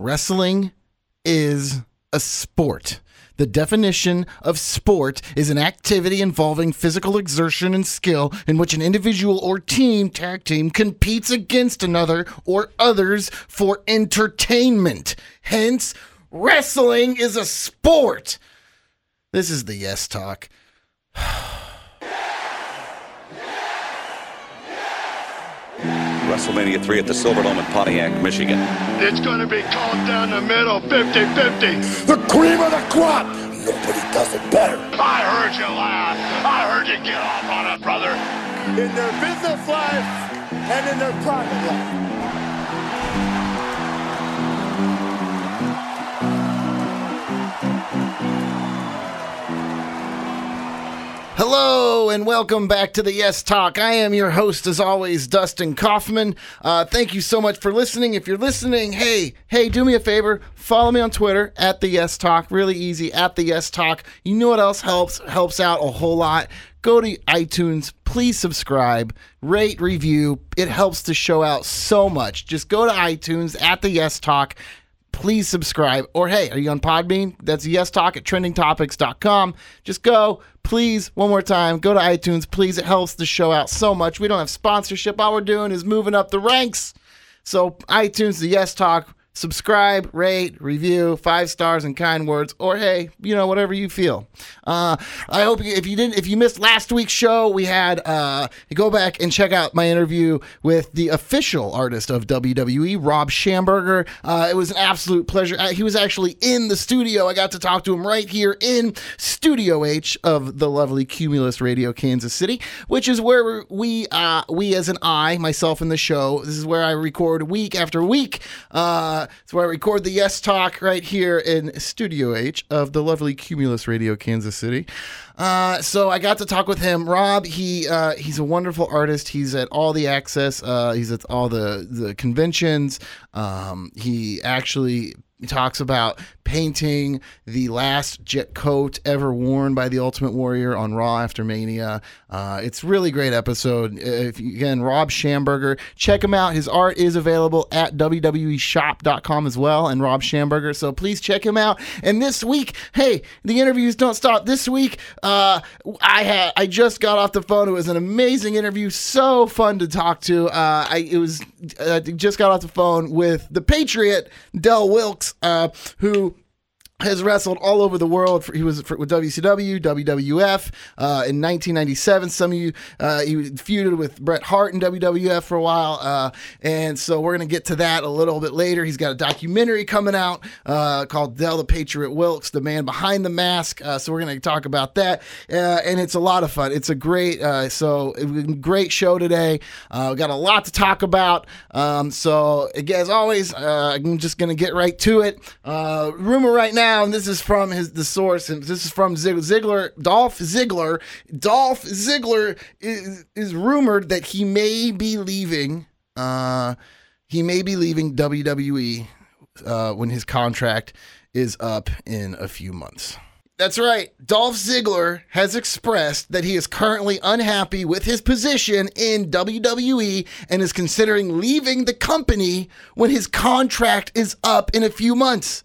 Wrestling is a sport. The definition of sport is an activity involving physical exertion and skill in which an individual or team, tag team, competes against another or others for entertainment. Hence, wrestling is a sport. This is the Yes Talk. WrestleMania 3 at the Silverdome in Pontiac, Michigan. It's going to be called down the middle 50-50. The cream of the crop. Nobody does it better. I heard you laugh. I heard you get off on it, brother. In their business life and in their private life. Hello and welcome back to the Yes Talk. I am your host, as always, Dustin Kaufman. Uh, thank you so much for listening. If you're listening, hey, hey, do me a favor, follow me on Twitter at the Yes Talk. Really easy at the Yes Talk. You know what else helps helps out a whole lot. Go to iTunes, please subscribe, rate, review. It helps the show out so much. Just go to iTunes at the Yes Talk please subscribe. Or hey, are you on Podbean? That's yes talk at trendingtopics.com. Just go, please, one more time. Go to iTunes, please. It helps the show out so much. We don't have sponsorship. All we're doing is moving up the ranks. So iTunes, the yes talk. Subscribe, rate, review, five stars and kind words, or hey, you know whatever you feel. Uh, I hope you, if you didn't, if you missed last week's show, we had uh, go back and check out my interview with the official artist of WWE, Rob Schamberger. Uh, it was an absolute pleasure. Uh, he was actually in the studio. I got to talk to him right here in Studio H of the lovely Cumulus Radio, Kansas City, which is where we uh, we as an I, myself in the show. This is where I record week after week. Uh, it's where I record the Yes Talk right here in Studio H of the lovely Cumulus Radio, Kansas City. Uh, so I got to talk with him. Rob, he uh, he's a wonderful artist. He's at all the access. Uh, he's at all the the conventions. Um, he actually talks about painting the last jet coat ever worn by the Ultimate Warrior on Raw after Mania. Uh, it's really great episode. If you, again, Rob Schamberger, check him out. His art is available at www.shop.com as well, and Rob Schamberger. So please check him out. And this week, hey, the interviews don't stop. This week, uh, I had I just got off the phone. It was an amazing interview. So fun to talk to. Uh, I it was uh, just got off the phone with the Patriot Del Wilkes, uh, who has wrestled all over the world. He was with WCW, WWF uh, in 1997. Some of you, uh, he feuded with Bret Hart in WWF for a while, uh, and so we're gonna get to that a little bit later. He's got a documentary coming out uh, called Del the Patriot Wilkes, the man behind the mask. Uh, so we're gonna talk about that, uh, and it's a lot of fun. It's a great, so great show today. we got a lot to talk about. Um, so again, as always, I'm just gonna get right to it. rumor right now and this is from his the source, and this is from Ziggler, Dolph Ziggler. Dolph Ziggler is, is rumored that he may be leaving. Uh, he may be leaving WWE uh, when his contract is up in a few months. That's right. Dolph Ziggler has expressed that he is currently unhappy with his position in WWE and is considering leaving the company when his contract is up in a few months.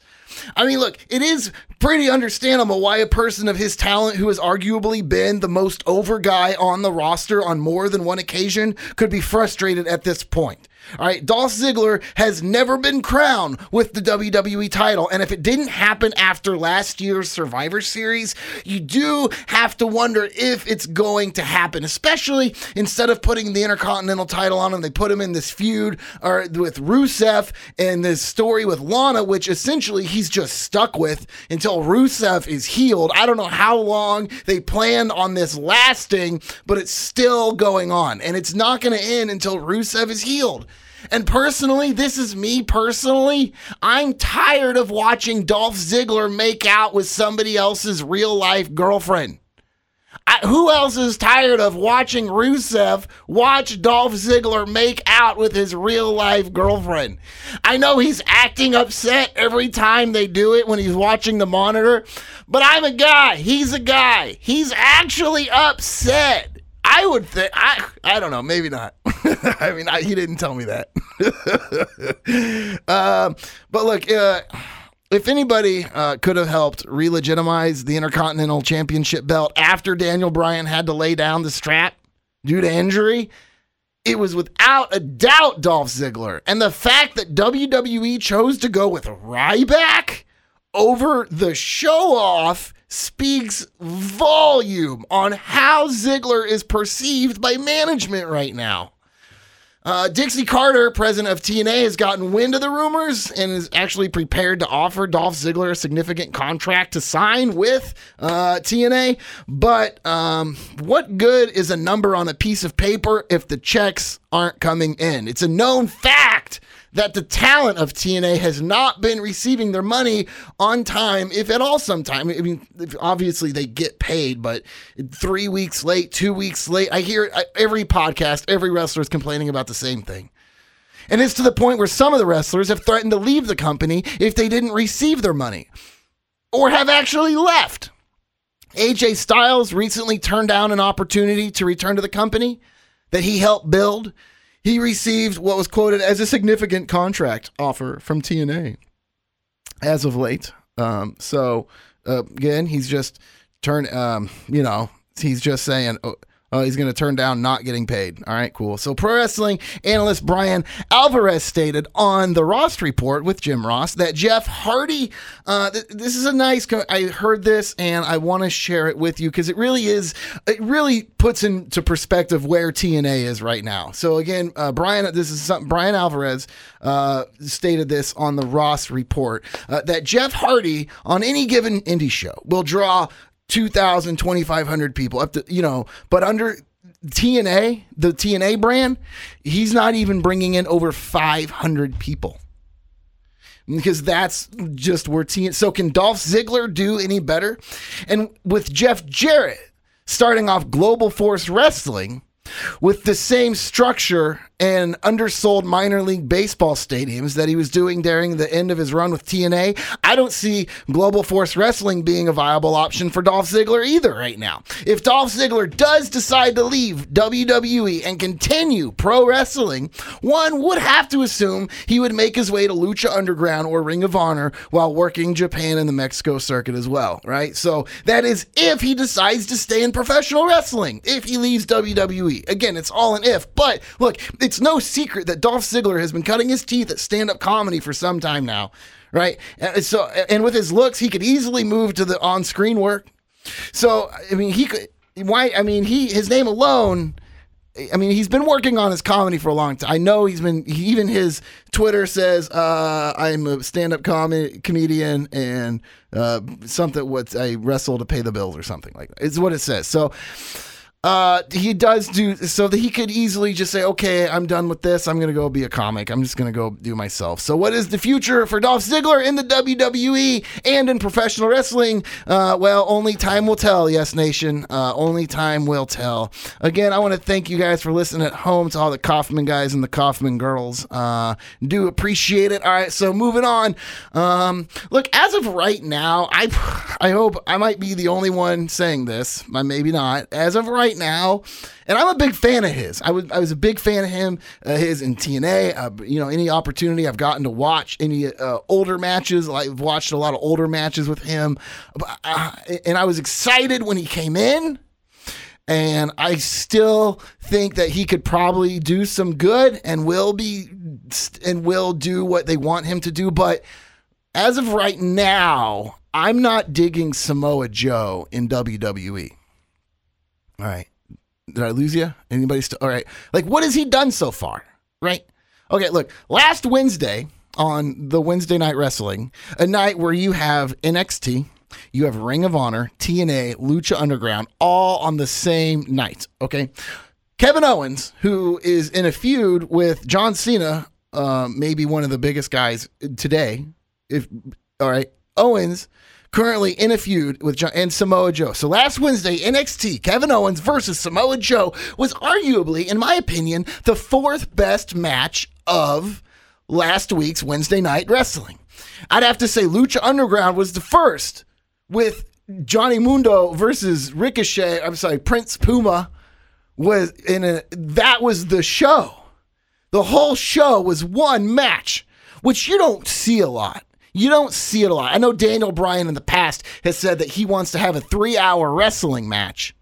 I mean, look, it is pretty understandable why a person of his talent, who has arguably been the most over guy on the roster on more than one occasion, could be frustrated at this point. All right, Dolph Ziggler has never been crowned with the WWE title. And if it didn't happen after last year's Survivor Series, you do have to wonder if it's going to happen, especially instead of putting the Intercontinental title on him, they put him in this feud or with Rusev and this story with Lana, which essentially he's just stuck with until Rusev is healed. I don't know how long they planned on this lasting, but it's still going on. And it's not going to end until Rusev is healed. And personally, this is me personally. I'm tired of watching Dolph Ziggler make out with somebody else's real life girlfriend. I, who else is tired of watching Rusev watch Dolph Ziggler make out with his real life girlfriend? I know he's acting upset every time they do it when he's watching the monitor, but I'm a guy. He's a guy. He's actually upset. I would think I I don't know, maybe not. I mean, I, he didn't tell me that. um, but look, uh, if anybody uh, could have helped re-legitimize the Intercontinental Championship belt after Daniel Bryan had to lay down the strap due to injury, it was without a doubt Dolph Ziggler. And the fact that WWE chose to go with Ryback over the show off speaks volume on how Ziggler is perceived by management right now. Uh, Dixie Carter, president of TNA, has gotten wind of the rumors and is actually prepared to offer Dolph Ziggler a significant contract to sign with uh, TNA. But um, what good is a number on a piece of paper if the checks aren't coming in? It's a known fact that the talent of TNA has not been receiving their money on time, if at all, sometime. I mean, obviously they get paid, but three weeks late, two weeks late. I hear every podcast, every wrestler is complaining about the same thing. And it's to the point where some of the wrestlers have threatened to leave the company if they didn't receive their money or have actually left. AJ Styles recently turned down an opportunity to return to the company that he helped build he received what was quoted as a significant contract offer from TNA as of late. Um, so uh, again, he's just turned. Um, you know, he's just saying. Oh, uh, he's going to turn down not getting paid. All right, cool. So, pro wrestling analyst Bryan Alvarez stated on the Ross report with Jim Ross that Jeff Hardy. Uh, th- this is a nice. Co- I heard this and I want to share it with you because it really is. It really puts into perspective where TNA is right now. So again, uh, Bryan, this is something Bryan Alvarez uh, stated this on the Ross report uh, that Jeff Hardy on any given indie show will draw 2,000, 2,500 people up to, you know, but under TNA, the TNA brand, he's not even bringing in over 500 people. Because that's just where TNA. So can Dolph Ziggler do any better? And with Jeff Jarrett starting off Global Force Wrestling with the same structure and undersold minor league baseball stadiums that he was doing during the end of his run with TNA, I don't see Global Force Wrestling being a viable option for Dolph Ziggler either right now. If Dolph Ziggler does decide to leave WWE and continue pro wrestling, one would have to assume he would make his way to Lucha Underground or Ring of Honor while working Japan and the Mexico circuit as well, right? So that is if he decides to stay in professional wrestling, if he leaves WWE. Again, it's all an if, but look, it's it's no secret that Dolph Ziggler has been cutting his teeth at stand up comedy for some time now, right? And so, and with his looks, he could easily move to the on screen work. So, I mean, he could, why, I mean, he, his name alone, I mean, he's been working on his comedy for a long time. I know he's been, he, even his Twitter says, uh, I'm a stand up com- comedian and uh, something what I wrestle to pay the bills or something like that. It's what it says. So, uh, he does do so that he could easily just say, okay, I'm done with this. I'm to go be a comic. I'm just to go do myself. So, what is the future for Dolph Ziggler in the WWE and in professional wrestling? Uh, well, only time will tell. Yes, Nation. Uh, only time will tell. Again, I want to thank you guys for listening at home to all the Kaufman guys and the Kaufman girls. Uh, do appreciate it. All right, so moving on. Um, look, as of right now, I I hope I might be the only one saying this. But maybe not. As of right right now, and I'm a big fan of his. I was I was a big fan of him, uh, his in TNA. Uh, you know, any opportunity I've gotten to watch any uh, older matches, I've watched a lot of older matches with him, and I was excited when he came in. And I still think that he could probably do some good and will be and will do what they want him to do. But as of right now, I'm not digging Samoa Joe in WWE. All right. Did I lose you? Anybody still? All right. Like, what has he done so far? Right. Okay. Look, last Wednesday on the Wednesday Night Wrestling, a night where you have NXT, you have Ring of Honor, TNA, Lucha Underground, all on the same night. Okay. Kevin Owens, who is in a feud with John Cena, uh, maybe one of the biggest guys today. If all right, Owens currently in a feud with and Samoa Joe. So last Wednesday, NXT, Kevin Owens versus Samoa Joe was arguably, in my opinion, the fourth best match of last week's Wednesday night wrestling. I'd have to say Lucha Underground was the first with Johnny Mundo versus Ricochet. I'm sorry, Prince Puma was in a that was the show. The whole show was one match, which you don't see a lot. You don't see it a lot. I know Daniel Bryan in the past has said that he wants to have a three hour wrestling match,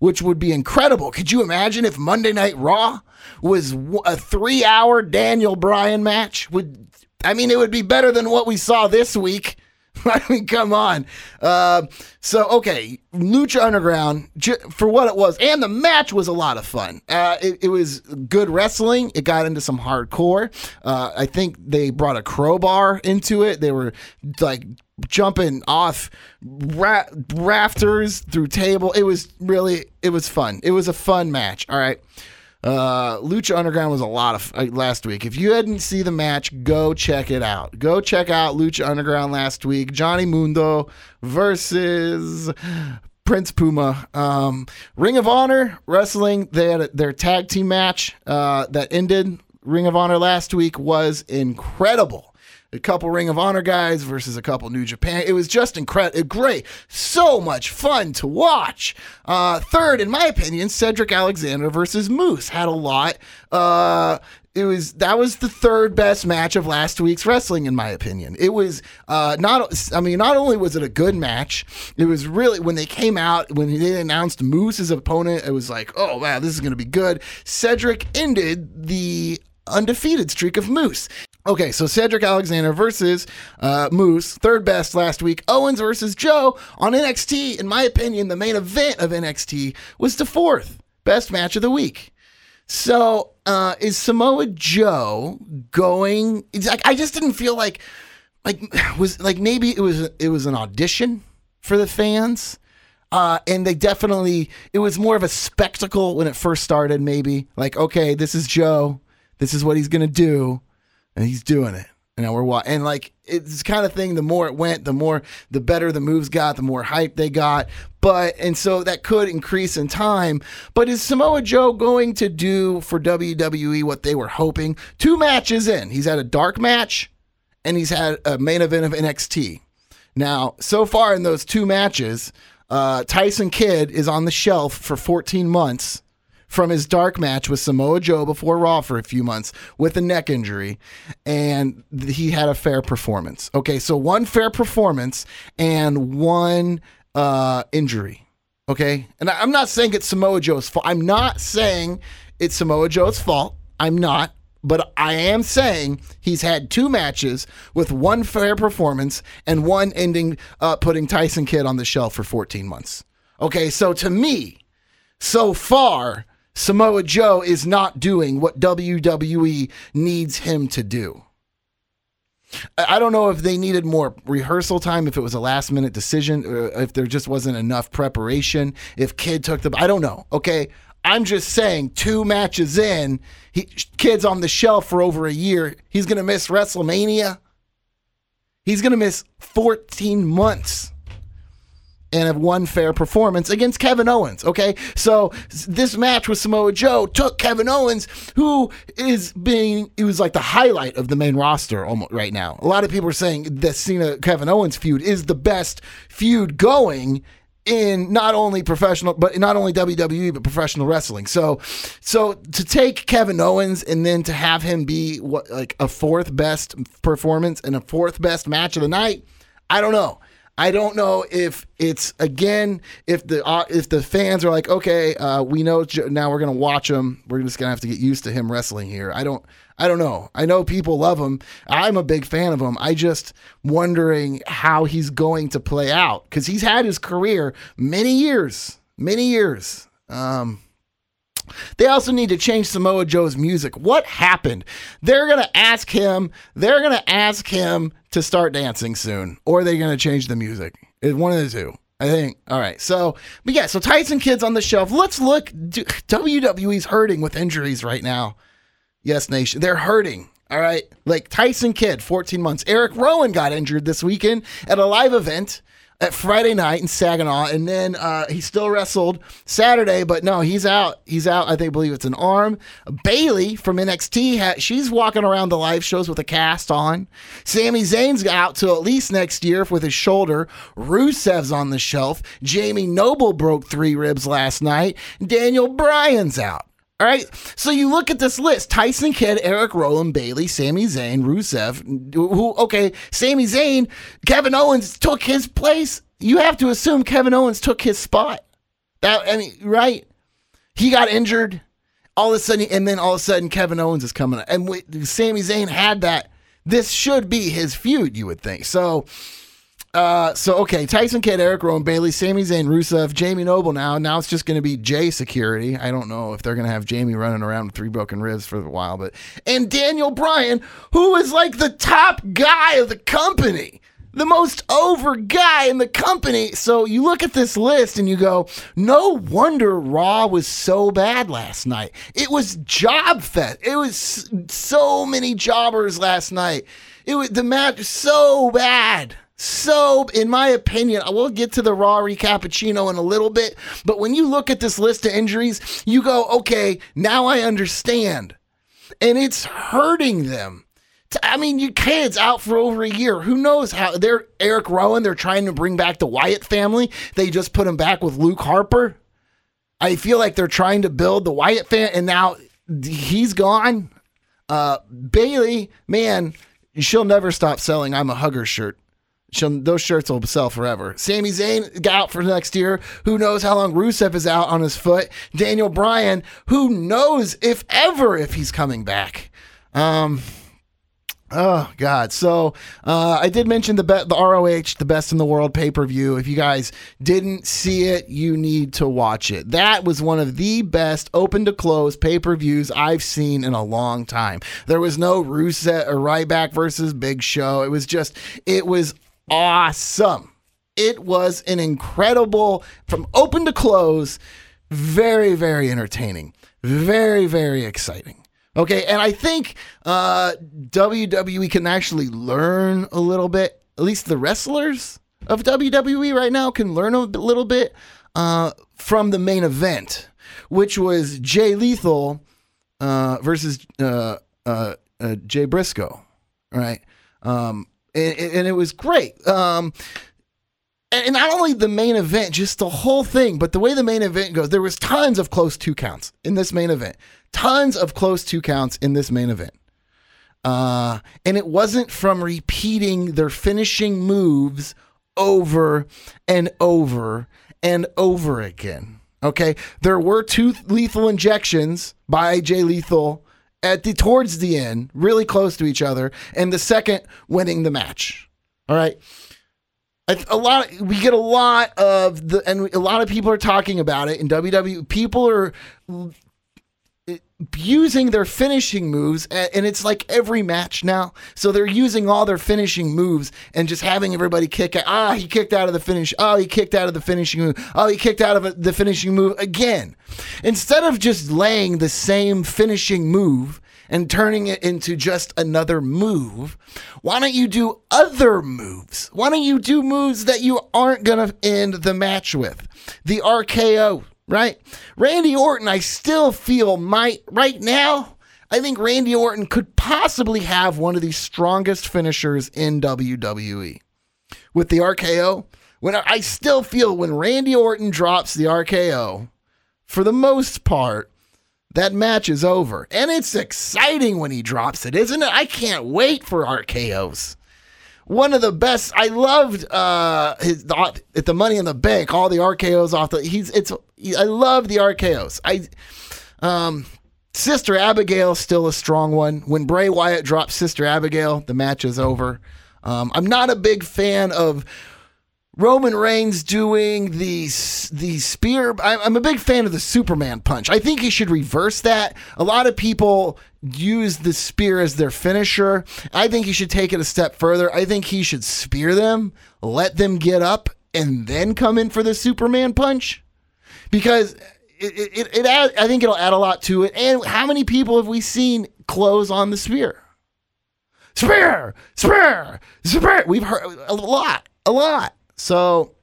which would be incredible. Could you imagine if Monday Night Raw was a three hour Daniel Bryan match? Would I mean it would be better than what we saw this week? I mean, come on. Uh, so, okay, Lucha Underground, for what it was, and the match was a lot of fun. Uh, it, it was good wrestling. It got into some hardcore. Uh, I think they brought a crowbar into it. They were like jumping off ra- rafters through table. It was really, it was fun. It was a fun match. All right. Uh, Lucha Underground was a lot of uh, last week. If you hadn't see the match, go check it out. Go check out Lucha Underground last week. Johnny Mundo versus Prince Puma. Um, Ring of Honor Wrestling. They had a, their tag team match uh, that ended. Ring of Honor last week was incredible a couple Ring of Honor guys versus a couple New Japan. It was just incredible, great, so much fun to watch. Uh, third, in my opinion, Cedric Alexander versus Moose had a lot. Uh, it was that was the third best match of last week's wrestling, in my opinion. It was uh, not. I mean, not only was it a good match, it was really when they came out when they announced Moose as opponent. It was like, oh wow, this is going to be good. Cedric ended the undefeated streak of Moose. Okay, so Cedric Alexander versus uh, Moose, third best last week. Owens versus Joe on NXT. In my opinion, the main event of NXT was the fourth best match of the week. So uh, is Samoa Joe going? Like I just didn't feel like like was like maybe it was it was an audition for the fans. Uh, and they definitely it was more of a spectacle when it first started maybe like okay this is joe this is what he's gonna do and he's doing it. And now we're watching, and like it's kind of thing. The more it went, the more the better the moves got, the more hype they got. But and so that could increase in time. But is Samoa Joe going to do for WWE what they were hoping? Two matches in, he's had a dark match, and he's had a main event of NXT. Now, so far in those two matches, uh, Tyson Kidd is on the shelf for 14 months from his dark match with Samoa Joe before Raw for a few months with a neck injury, and he had a fair performance. Okay, so one fair performance and one uh, injury. Okay, and I'm not saying it's Samoa Joe's fault. I'm not saying it's Samoa Joe's fault. I'm not. But I am saying he's had two matches with one fair performance and one ending uh, putting Tyson Kidd on the shelf for 14 months. Okay, so to me, so far, Samoa Joe is not doing what WWE needs him to do. I don't know if they needed more rehearsal time, if it was a last minute decision, uh, if there just wasn't enough preparation, if Kidd took the. I don't know. Okay. I'm just saying, two matches in, he, Kidd's on the shelf for over a year. He's going to miss WrestleMania. He's going to miss 14 months and have one fair performance against Kevin Owens. Okay, so this match with Samoa Joe took Kevin Owens, who is being he was like the highlight of the main roster almost right now. A lot of people are saying the Cena Kevin Owens feud is the best feud going in not only professional but not only WWE but professional wrestling. So so to take Kevin Owens and then to have him be what like a fourth best performance and a fourth best match of the night, I don't know. I don't know if it's again if the uh, if the fans are like, okay, uh, we know now we're gonna watch him. We're just gonna have to get used to him wrestling here. I don't I don't know. I know people love him. I'm a big fan of him. I just wondering how he's going to play out because he's had his career many years, many years. Um, they also need to change Samoa Joe's music. What happened? They're going to ask him, they're going to ask him to start dancing soon, or they're going to change the music. It's one of the two. I think. All right. So, but yeah, so Tyson Kidd's on the shelf. Let's look. WWE's hurting with injuries right now. Yes, Nation. They're hurting. All right. Like Tyson Kidd, 14 months. Eric Rowan got injured this weekend at a live event. At Friday night in Saginaw, and then uh, he still wrestled Saturday, but no, he's out. He's out. I think believe it's an arm. Bayley from NXT, ha- she's walking around the live shows with a cast on. Sami Zayn's out till at least next year with his shoulder. Rusev's on the shelf. Jamie Noble broke three ribs last night. Daniel Bryan's out. All right. So you look at this list Tyson Kidd, Eric Rowan, Bayley, Sami Zayn, Rusev, who, okay, Sami Zayn, Kevin Owens took his place. You have to assume Kevin Owens took his spot. That, I mean, right? He got injured all of a sudden, and then all of a sudden, Kevin Owens is coming. up. And Sami Zayn had that. This should be his feud, you would think. So, uh, so okay, Tyson Kidd, Eric Rowan, Bayley, Sami Zayn, Rusev, Jamie Noble. Now, now it's just going to be Jay Security. I don't know if they're going to have Jamie running around with three broken ribs for a while, but and Daniel Bryan, who is like the top guy of the company, the most over guy in the company. So you look at this list and you go, no wonder Raw was so bad last night. It was job fest. It was so many jobbers last night. It was the match so bad. So, in my opinion, I will get to the Raw recappuccino in a little bit, but when you look at this list of injuries, you go, okay, now I understand. And it's hurting them. I mean, you Kidd's out for over a year. Who knows how they're Eric Rowan, they're trying to bring back the Wyatt family. They just put him back with Luke Harper. I feel like they're trying to build the Wyatt fan, and now he's gone. Uh, Bayley, man, she'll never stop selling I'm a hugger shirt. She'll, those shirts will sell forever. Sami Zayn got out for next year. Who knows how long Rusev is out on his foot? Daniel Bryan, who knows if ever if he's coming back. Um, Oh God! So uh, I did mention the be- the ROH, the best in the world pay per view. If you guys didn't see it, you need to watch it. That was one of the best open to close pay per views I've seen in a long time. There was no Rusev or Ryback versus Big Show. It was just it was awesome. It was an incredible from open to close, very very entertaining, very very exciting. Okay, and I think uh, WWE can actually learn a little bit. At least the wrestlers of WWE right now can learn a little bit uh, from the main event, which was Jay Lethal uh, versus uh, uh, uh, Jay Briscoe, right? Um, and, and it was great. Um, and not only the main event, just the whole thing, but the way the main event goes, there was tons of close two counts in this main event. Tons of close two counts in this main event. Uh, and it wasn't from repeating their finishing moves over and over and over again. Okay, there were two lethal injections by Jay Lethal at the towards the end, really close to each other, and the second winning the match. All right, a, lot we get a lot of the and a lot of people are talking about it in WWE. People are using their finishing moves and it's like every match now. So they're using all their finishing moves and just having everybody kick out ah he kicked out of the finish oh he kicked out of the finishing move oh he kicked out of the finishing move again. Instead of just laying the same finishing move and turning it into just another move why don't you do other moves? Why don't you do moves that you aren't gonna end the match with? The RKO right? Randy Orton, I still feel might right now. I think Randy Orton could possibly have one of the strongest finishers in WWE with the RKO. When I I still feel when Randy Orton drops the RKO, for the most part, that match is over. And it's exciting when he drops it, isn't it? I can't wait for RKOs one of the best. I loved uh his the, the Money in the Bank, all the RKO's off the. He's it's. I love the RKO's. I um. Sister Abigail still a strong one. When Bray Wyatt drops Sister Abigail, the match is over. Um, I'm not a big fan of Roman Reigns doing the the spear. I'm I'm a big fan of the Superman punch. I think he should reverse that. A lot of people use the spear as their finisher. I think he should take it a step further. I think he should spear them, let them get up, and then come in for the Superman punch. Because it, it, it add, I think it'll add a lot to it. And how many people have we seen close on the spear? Spear, spear, spear. We've heard a lot, a lot. So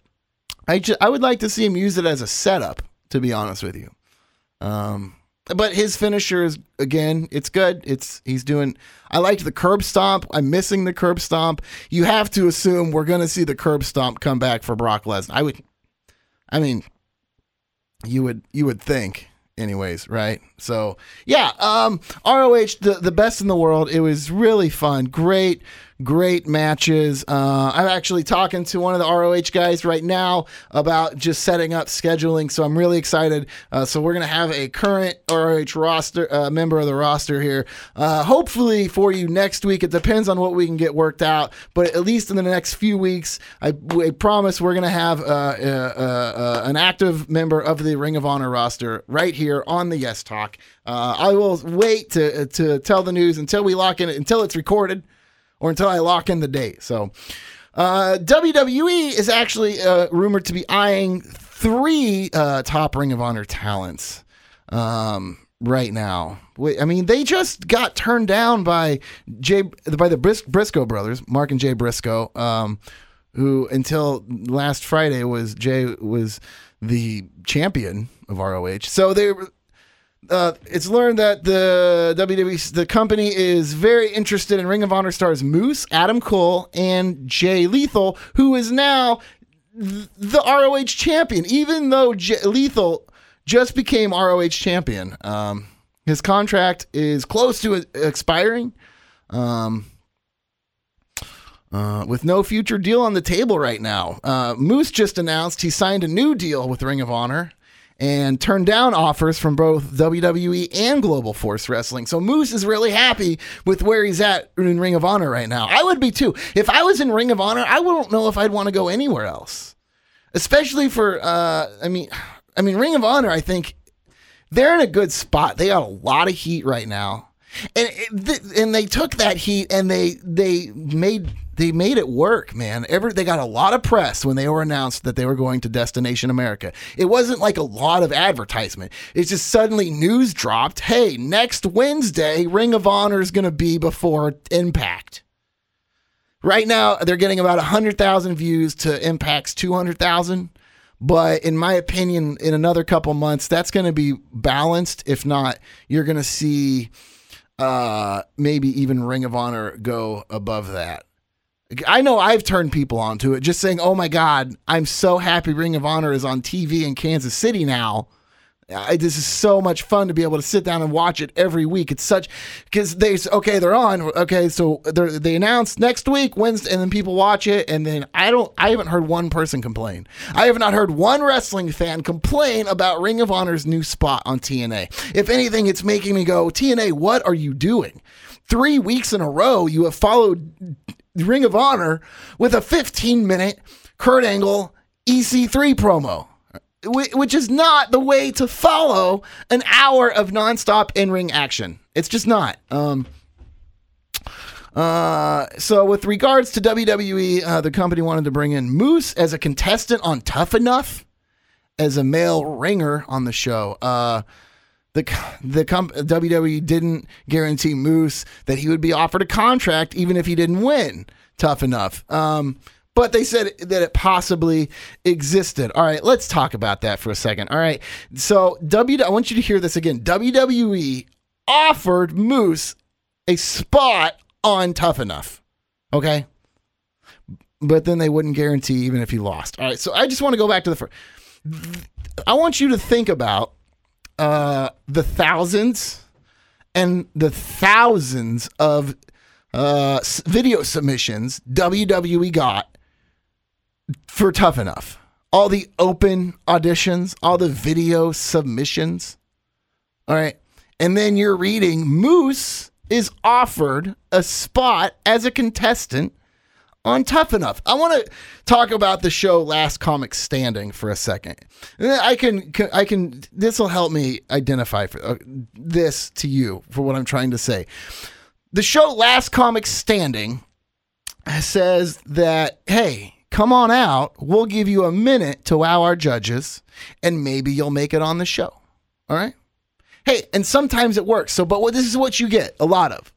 I ju- I would like to see him use it as a setup, to be honest with you. Um, but his finisher is again, it's good. It's he's doing. I liked the curb stomp. I'm missing the curb stomp. You have to assume we're going to see the curb stomp come back for Brock Lesnar. I would. I mean, you would you would think anyways right so yeah um roh the, the best in the world it was really fun great great matches. Uh i'm actually talking to one of the roh guys right now about just setting up scheduling so i'm really excited. Uh, so we're gonna have a current roh roster uh, member of the roster here uh hopefully for you next week. It depends on what we can get worked out but at least in the next few weeks i, I promise we're gonna have uh, uh, an active member of the ring of honor roster right here on the yes talk. I will wait to to tell the news until we lock in until it's recorded or until I lock in the date. So, uh, WWE is actually uh, rumored to be eyeing three uh, top Ring of Honor talents um, right now. I mean, they just got turned down by Jay by the Bris- Briscoe brothers, Mark and Jay Briscoe, um, who until last Friday was Jay was the champion of ROH. So they uh, it's learned that the WWE, the company, is very interested in Ring of Honor stars Moose, Adam Cole, and Jay Lethal, who is now th- the ROH champion. Even though Lethal just became ROH champion, um, his contract is close to expiring. Um, uh, with no future deal on the table right now. Uh, Moose just announced he signed a new deal with Ring of Honor and turned down offers from both WWE and Global Force Wrestling. So Moose is really happy with where he's at in Ring of Honor right now. I would be too. If I was in Ring of Honor, I wouldn't know if I'd want to go anywhere else. Especially for uh I mean I mean Ring of Honor, I think they're in a good spot. They got a lot of heat right now. And and they took that heat and they they made they made it work, man. Ever they got a lot of press when they were announced that they were going to Destination America. It wasn't like a lot of advertisement. It's just suddenly news dropped. Hey, next Wednesday, Ring of Honor is going to be before Impact. Right now, they're getting about 100,000 views to Impact's 200,000. But in my opinion, in another couple months, that's going to be balanced. If not, you're going to see uh, maybe even Ring of Honor go above that. I know I've turned people onto it just saying, "Oh my god, I'm so happy Ring of Honor is on TV in Kansas City now." I, this is so much fun to be able to sit down and watch it every week. It's such because they okay they're on okay so they they announced next week Wednesday and then people watch it and then I don't I haven't heard one person complain. I have not heard one wrestling fan complain about Ring of Honor's new spot on TNA. If anything, it's making me go TNA. What are you doing? Three weeks in a row, you have followed Ring of Honor with a 15 minute Kurt Angle EC3 promo, which is not the way to follow an hour of nonstop in ring action. It's just not. Um, uh, so, with regards to WWE, uh, the company wanted to bring in Moose as a contestant on Tough Enough as a male ringer on the show. Uh, the the comp- WWE didn't guarantee Moose that he would be offered a contract even if he didn't win. Tough enough. Um, but they said that it possibly existed. All right, let's talk about that for a second. All right, so W. I want you to hear this again. WWE offered Moose a spot on Tough Enough. Okay, but then they wouldn't guarantee even if he lost. All right, so I just want to go back to the first. I want you to think about uh, the thousands and the thousands of uh, video submissions WWE got for Tough Enough. All the open auditions, all the video submissions. All right. And then you're reading Moose is offered a spot as a contestant on Tough Enough. I want to talk about the show Last Comic Standing for a second. I can, I can. This will help me identify for, uh, this to you for what I'm trying to say. The show Last Comic Standing says that hey, come on out. We'll give you a minute to wow our judges, and maybe you'll make it on the show. All right. Hey, and sometimes it works. So, but what this is what you get a lot of.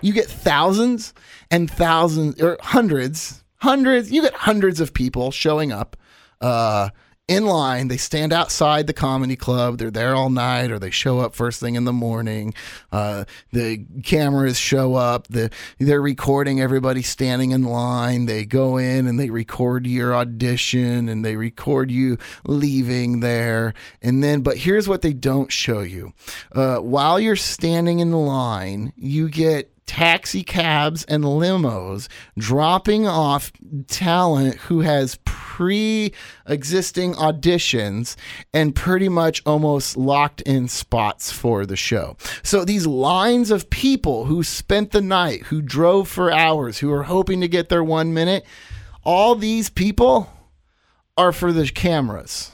You get thousands and thousands or hundreds, hundreds. You get hundreds of people showing up. Uh, in line. They stand outside the comedy club. They're there all night, or they show up first thing in the morning. Uh, the cameras show up. The they're recording everybody standing in line. They go in and they record your audition and they record you leaving there. And then, but here's what they don't show you: uh, while you're standing in line, you get taxi cabs and limos dropping off talent who has pre existing auditions and pretty much almost locked in spots for the show. So these lines of people who spent the night, who drove for hours, who are hoping to get their one minute, all these people are for the cameras.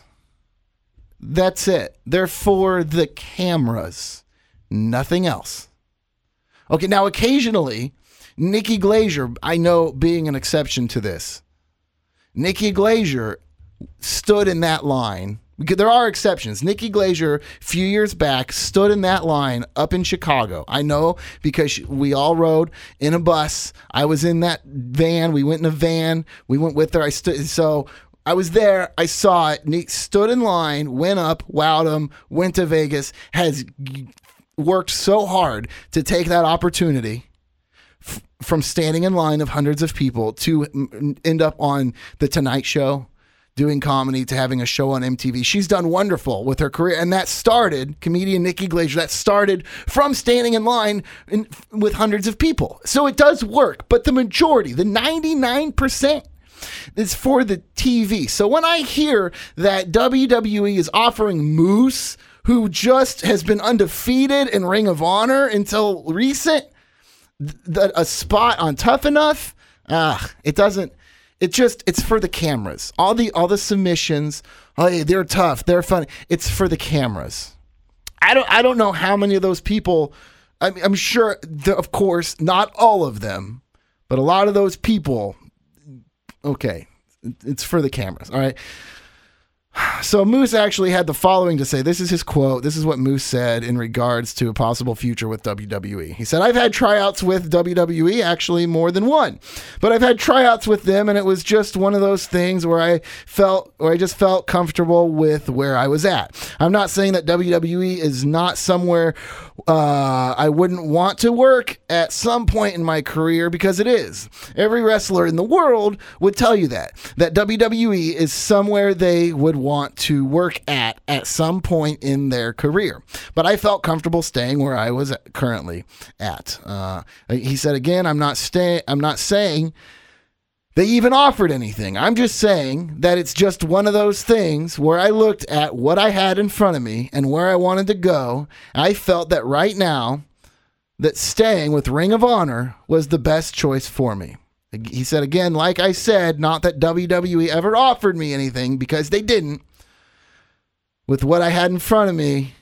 That's it. They're for the cameras, nothing else. Okay, now occasionally, Nikki Glazer, I know being an exception to this, Nikki Glazer stood in that line. There are exceptions. Nikki Glazer, a few years back, stood in that line up in Chicago. I know because we all rode in a bus. I was in that van. We went in a van. We went with her. I stood. So I was there. I saw it. Stood in line, went up, wowed him, went to Vegas, has worked so hard to take that opportunity f- from standing in line of hundreds of people to m- end up on the Tonight Show doing comedy to having a show on MTV. She's done wonderful with her career. And that started, comedian Nikki Glazer, that started from standing in line in, with hundreds of people. So it does work. But the majority, the 99%, is for the TV. So when I hear that WWE is offering Moose, who just has been undefeated in Ring of Honor until recent, th- a spot on Tough Enough, ah, it doesn't. It just it's for the cameras. All the all the submissions, oh, hey, they're tough, they're fun. It's for the cameras. I don't I don't know how many of those people. I'm, I'm sure, the, of course, not all of them, but a lot of those people. Okay, it's for the cameras. All right. So Moose actually had the following to say. This is his quote. This is what Moose said in regards to a possible future with WWE. He said, "I've had tryouts with WWE, actually more than one, but I've had tryouts with them, and it was just one of those things where I felt, where I just felt comfortable with where I was at. I'm not saying that WWE is not somewhere uh, I wouldn't want to work at some point in my career because it is. Every wrestler in the world would tell you that that WWE is somewhere they would want to work at at some point in their career. But I felt comfortable staying where I was currently at. Uh, he said again, I'm not staying. I'm not saying they even offered anything. I'm just saying that it's just one of those things where I looked at what I had in front of me and where I wanted to go. I felt that right now that staying with Ring of Honor was the best choice for me. He said again, like I said, not that WWE ever offered me anything because they didn't. With what I had in front of me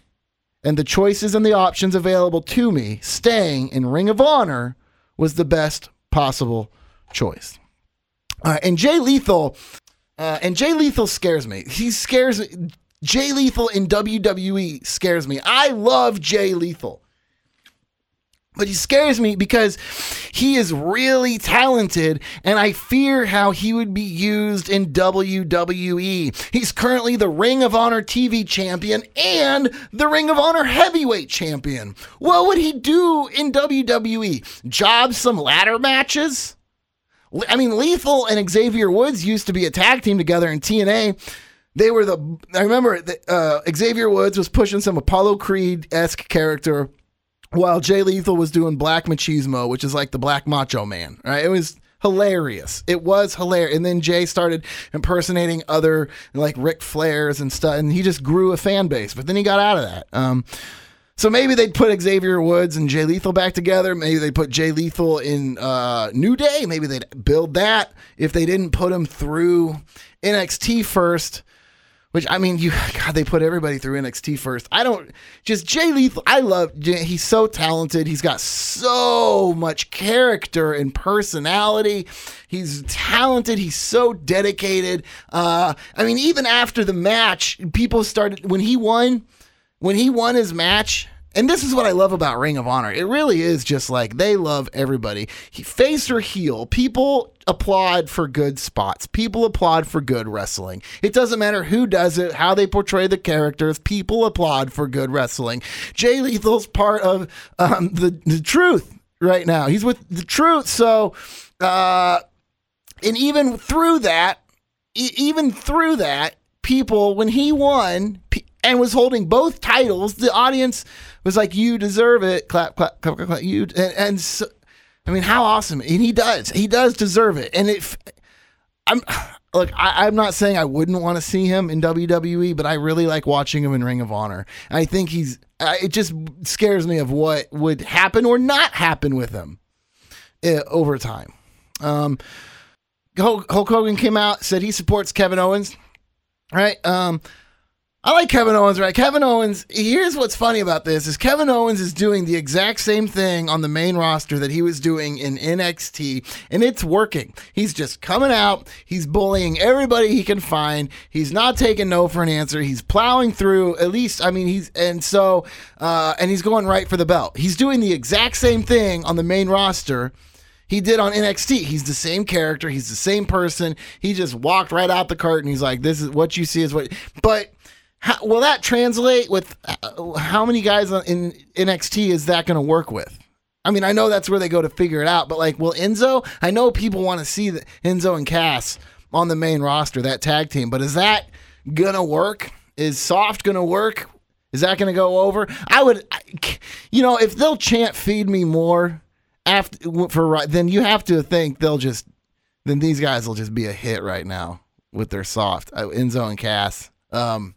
and the choices and the options available to me, staying in Ring of Honor was the best possible choice. Uh, and Jay Lethal, uh, and Jay Lethal scares me. He scares me. Jay Lethal in WWE scares me. I love Jay Lethal. But he scares me because he is really talented, and I fear how he would be used in WWE. He's currently the Ring of Honor TV champion and the Ring of Honor heavyweight champion. What would he do in WWE? Job some ladder matches? I mean, Lethal and Xavier Woods used to be a tag team together in TNA. They were the. I remember that, uh, Xavier Woods was pushing some Apollo Creed esque character, while Jay Lethal was doing Black Machismo, which is like the Black Macho Man. Right? It was hilarious. It was hilarious. And then Jay started impersonating other like Ric Flairs and stuff, and he just grew a fan base. But then he got out of that. Um, so maybe they'd put Xavier Woods and Jay Lethal back together. Maybe they put Jay Lethal in uh, New Day. Maybe they'd build that if they didn't put him through NXT first. Which I mean, you God, they put everybody through NXT first. I don't just Jay Lethal. I love. He's so talented. He's got so much character and personality. He's talented. He's so dedicated. Uh, I mean, even after the match, people started when he won when he won his match and this is what I love about Ring of Honor. It really is just like they love everybody. He, face or heel, people applaud for good spots. People applaud for good wrestling. It doesn't matter who does it, how they portray the characters. People applaud for good wrestling. Jay Lethal's part of um, the the truth right now. He's with the truth. So, uh, and even through that, e- even through that, people when he won and was holding both titles, the audience was like, "You deserve it." Clap, clap, clap, clap. clap. You and, and so, I mean, how awesome! And he does. He does deserve it. And it, I'm look. I, I'm not saying I wouldn't want to see him in WWE, but I really like watching him in Ring of Honor. And I think he's. Uh, it just scares me of what would happen or not happen with him uh, over time. Um, Hulk, Hulk Hogan came out said he supports Kevin Owens. Right. Um, I like Kevin Owens, right? Kevin Owens, here's what's funny about this is Kevin Owens is doing the exact same thing on the main roster that he was doing in NXT, and it's working. He's just coming out, he's bullying everybody he can find. He's not taking no for an answer. He's plowing through, at least, I mean, he's, and so, uh, and he's going right for the belt. He's doing the exact same thing on the main roster he did on NXT. He's the same character. He's the same person. He just walked right out the curtain. He's like, "This is what you see is what." But how, will that translate with uh, how many guys in NXT is that going to work with? I mean, I know that's where they go to figure it out. But like, will Enzo? I know people want to see the Enzo and Cass on the main roster, that tag team. But is that gonna work? Is Soft gonna work? Is that gonna go over? I would, you know, if they'll chant "Feed me more." after for right then you have to think they'll just then these guys will just be a hit right now with their soft uh, Enzo and Cass. Um,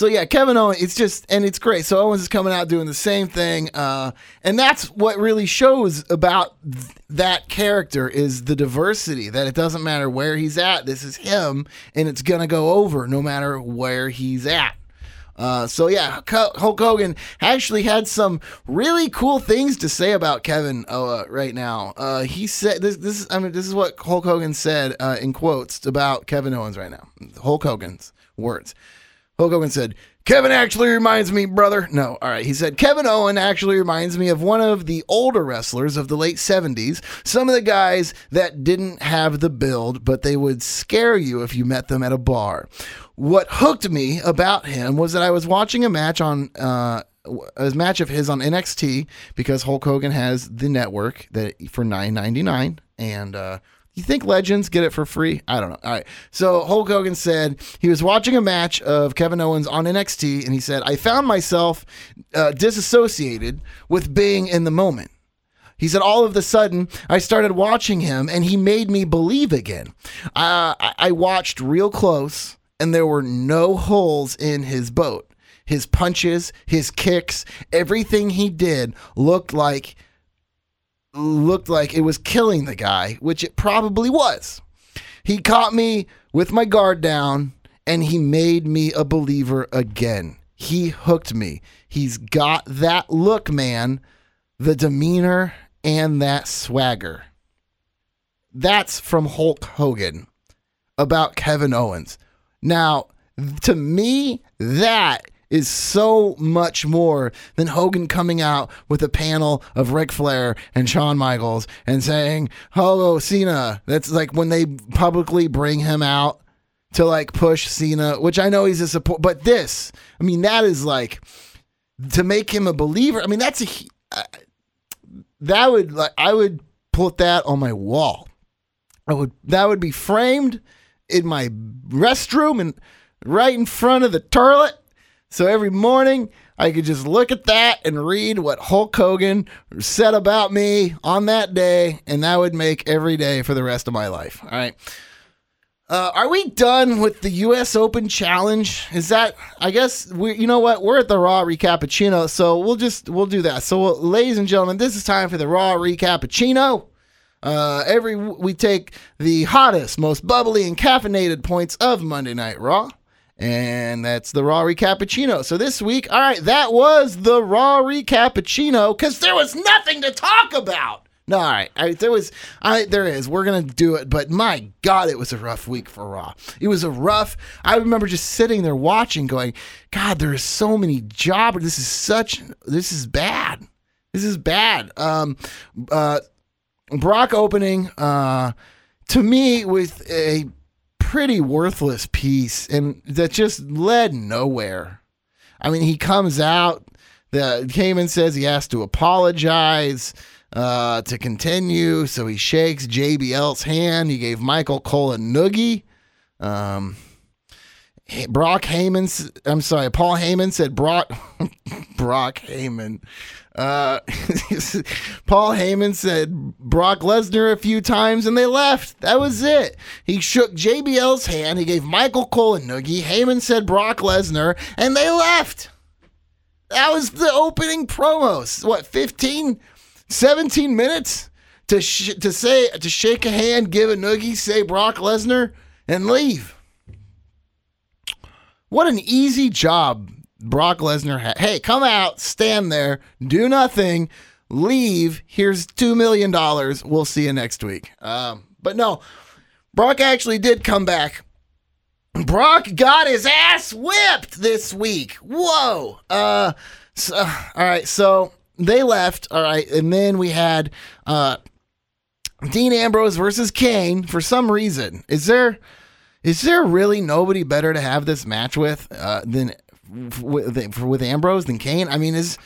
so yeah, Kevin Owens, it's just and it's great. So Owens is coming out doing the same thing, uh, and that's what really shows about th- that character is the diversity. That it doesn't matter where he's at. This is him, and it's gonna go over no matter where he's at. Uh, so yeah, Hulk Hogan actually had some really cool things to say about Kevin uh, right now. Uh, he said this. This is I mean this is what Hulk Hogan said uh, in quotes about Kevin Owens right now. Hulk Hogan's words. Hulk Hogan said, Kevin actually reminds me, brother. No, all right. He said, Kevin Owen actually reminds me of one of the older wrestlers of the late 70s. Some of the guys that didn't have the build, but they would scare you if you met them at a bar. What hooked me about him was that I was watching a match on, uh, a match of his on NXT because Hulk Hogan has the network that for nine ninety nine, and uh, you think legends get it for free? I don't know. All right. So Hulk Hogan said he was watching a match of Kevin Owens on NXT, and he said, I found myself uh, disassociated with being in the moment. He said, all of a sudden, I started watching him, and he made me believe again. Uh, I watched real close, and there were no holes in his boat. His punches, his kicks, everything he did looked like looked like it was killing the guy, which it probably was. He caught me with my guard down and he made me a believer again. He hooked me. He's got that look, man, the demeanor and that swagger. That's from Hulk Hogan about Kevin Owens. Now, to me, that is so much more than Hogan coming out with a panel of Ric Flair and Shawn Michaels and saying, Hello, Cena. That's like when they publicly bring him out to like push Cena, which I know he's a support, but this, I mean, that is like to make him a believer. I mean, that's a, uh, that would like, I would put that on my wall. I would, that would be framed in my restroom and right in front of the toilet so every morning, I could just look at that and read what Hulk Hogan said about me on that day, and that would make every day for the rest of my life. All right. Uh, are we done with the U.S. Open Challenge? Is that? I guess we. You know what? We're at the Raw Recappuccino, so we'll just we'll do that. So, we'll, ladies and gentlemen, this is time for the Raw Recappuccino. Uh, every we take the hottest, most bubbly, and caffeinated points of Monday Night Raw and that's the Raw Recappuccino. So this week, all right, that was the Raw Recappuccino because there was nothing to talk about. No, all right. I, there was, I there is. We're gonna do it, but my God, it was a rough week for Raw. It was a rough. I remember just sitting there watching, going, God, there are so many jobbers. This is such. This is bad. This is bad. Um, uh, Brock opening, uh, to me, with a pretty worthless piece, and that just led nowhere. I mean, he comes out. The Heyman says he has to apologize uh, to continue, so he shakes JBL's hand. He gave Michael Cole a noogie. Um, Brock Heyman, I'm sorry, Paul Heyman said Brock, Brock Heyman. Uh, Paul Heyman said Brock Lesnar a few times and they left. That was it. He shook JBL's hand. He gave Michael Cole a noogie. Heyman said Brock Lesnar and they left. That was the opening promos. What, 15, 17 minutes to sh- to say to shake a hand, give a noogie, say Brock Lesnar, and leave. What an easy job Brock Lesnar had. Hey, come out, stand there, do nothing, leave. Here's two million dollars. We'll see you next week. Um, but no, Brock actually did come back. Brock got his ass whipped this week. Whoa. Uh, so, all right. So they left. All right, and then we had uh, Dean Ambrose versus Kane for some reason. Is there is there really nobody better to have this match with uh, than with, with Ambrose than Kane? I mean, is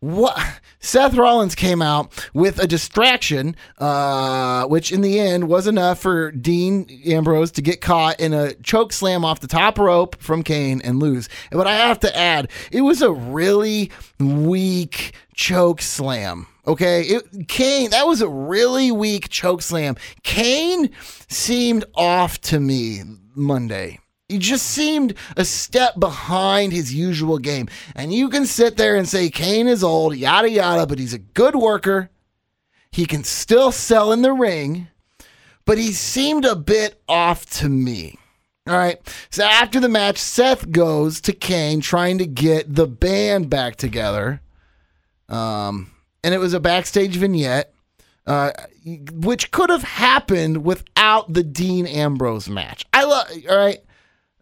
what Seth Rollins came out with a distraction, uh, which in the end was enough for Dean Ambrose to get caught in a choke slam off the top rope from Kane and lose. But I have to add, it was a really weak choke slam. Okay, it, Kane, that was a really weak choke slam. Kane seemed off to me Monday. He just seemed a step behind his usual game. And you can sit there and say Kane is old, yada yada, but he's a good worker. He can still sell in the ring, but he seemed a bit off to me. All right. So after the match, Seth goes to Kane trying to get the band back together. Um, and it was a backstage vignette, uh, which could have happened without the Dean Ambrose match. I love, all right.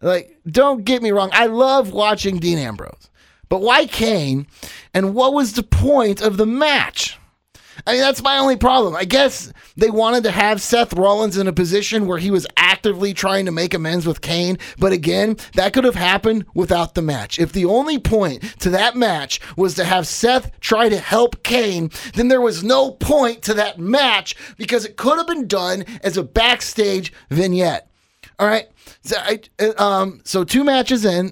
Like, don't get me wrong. I love watching Dean Ambrose. But why Kane? And what was the point of the match? I mean, that's my only problem. I guess they wanted to have Seth Rollins in a position where he was actively trying to make amends with Kane. But again, that could have happened without the match. If the only point to that match was to have Seth try to help Kane, then there was no point to that match because it could have been done as a backstage vignette. All right. So, I, um, so two matches in,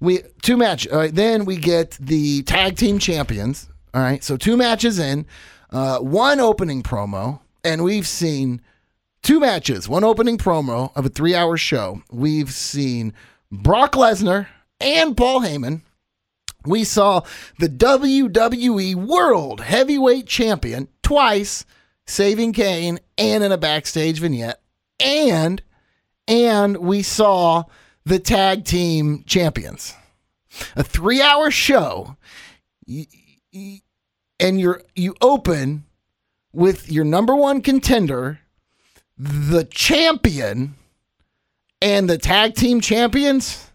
we two match. All right, then we get the tag team champions. All right, so two matches in, uh, one opening promo, and we've seen two matches, one opening promo of a three-hour show. We've seen Brock Lesnar and Paul Heyman. We saw the WWE World Heavyweight Champion twice, saving Kane, and in a backstage vignette, and and we saw the tag team champions. A three hour show, and you're you open with your number one contender, the champion, and the tag team champions.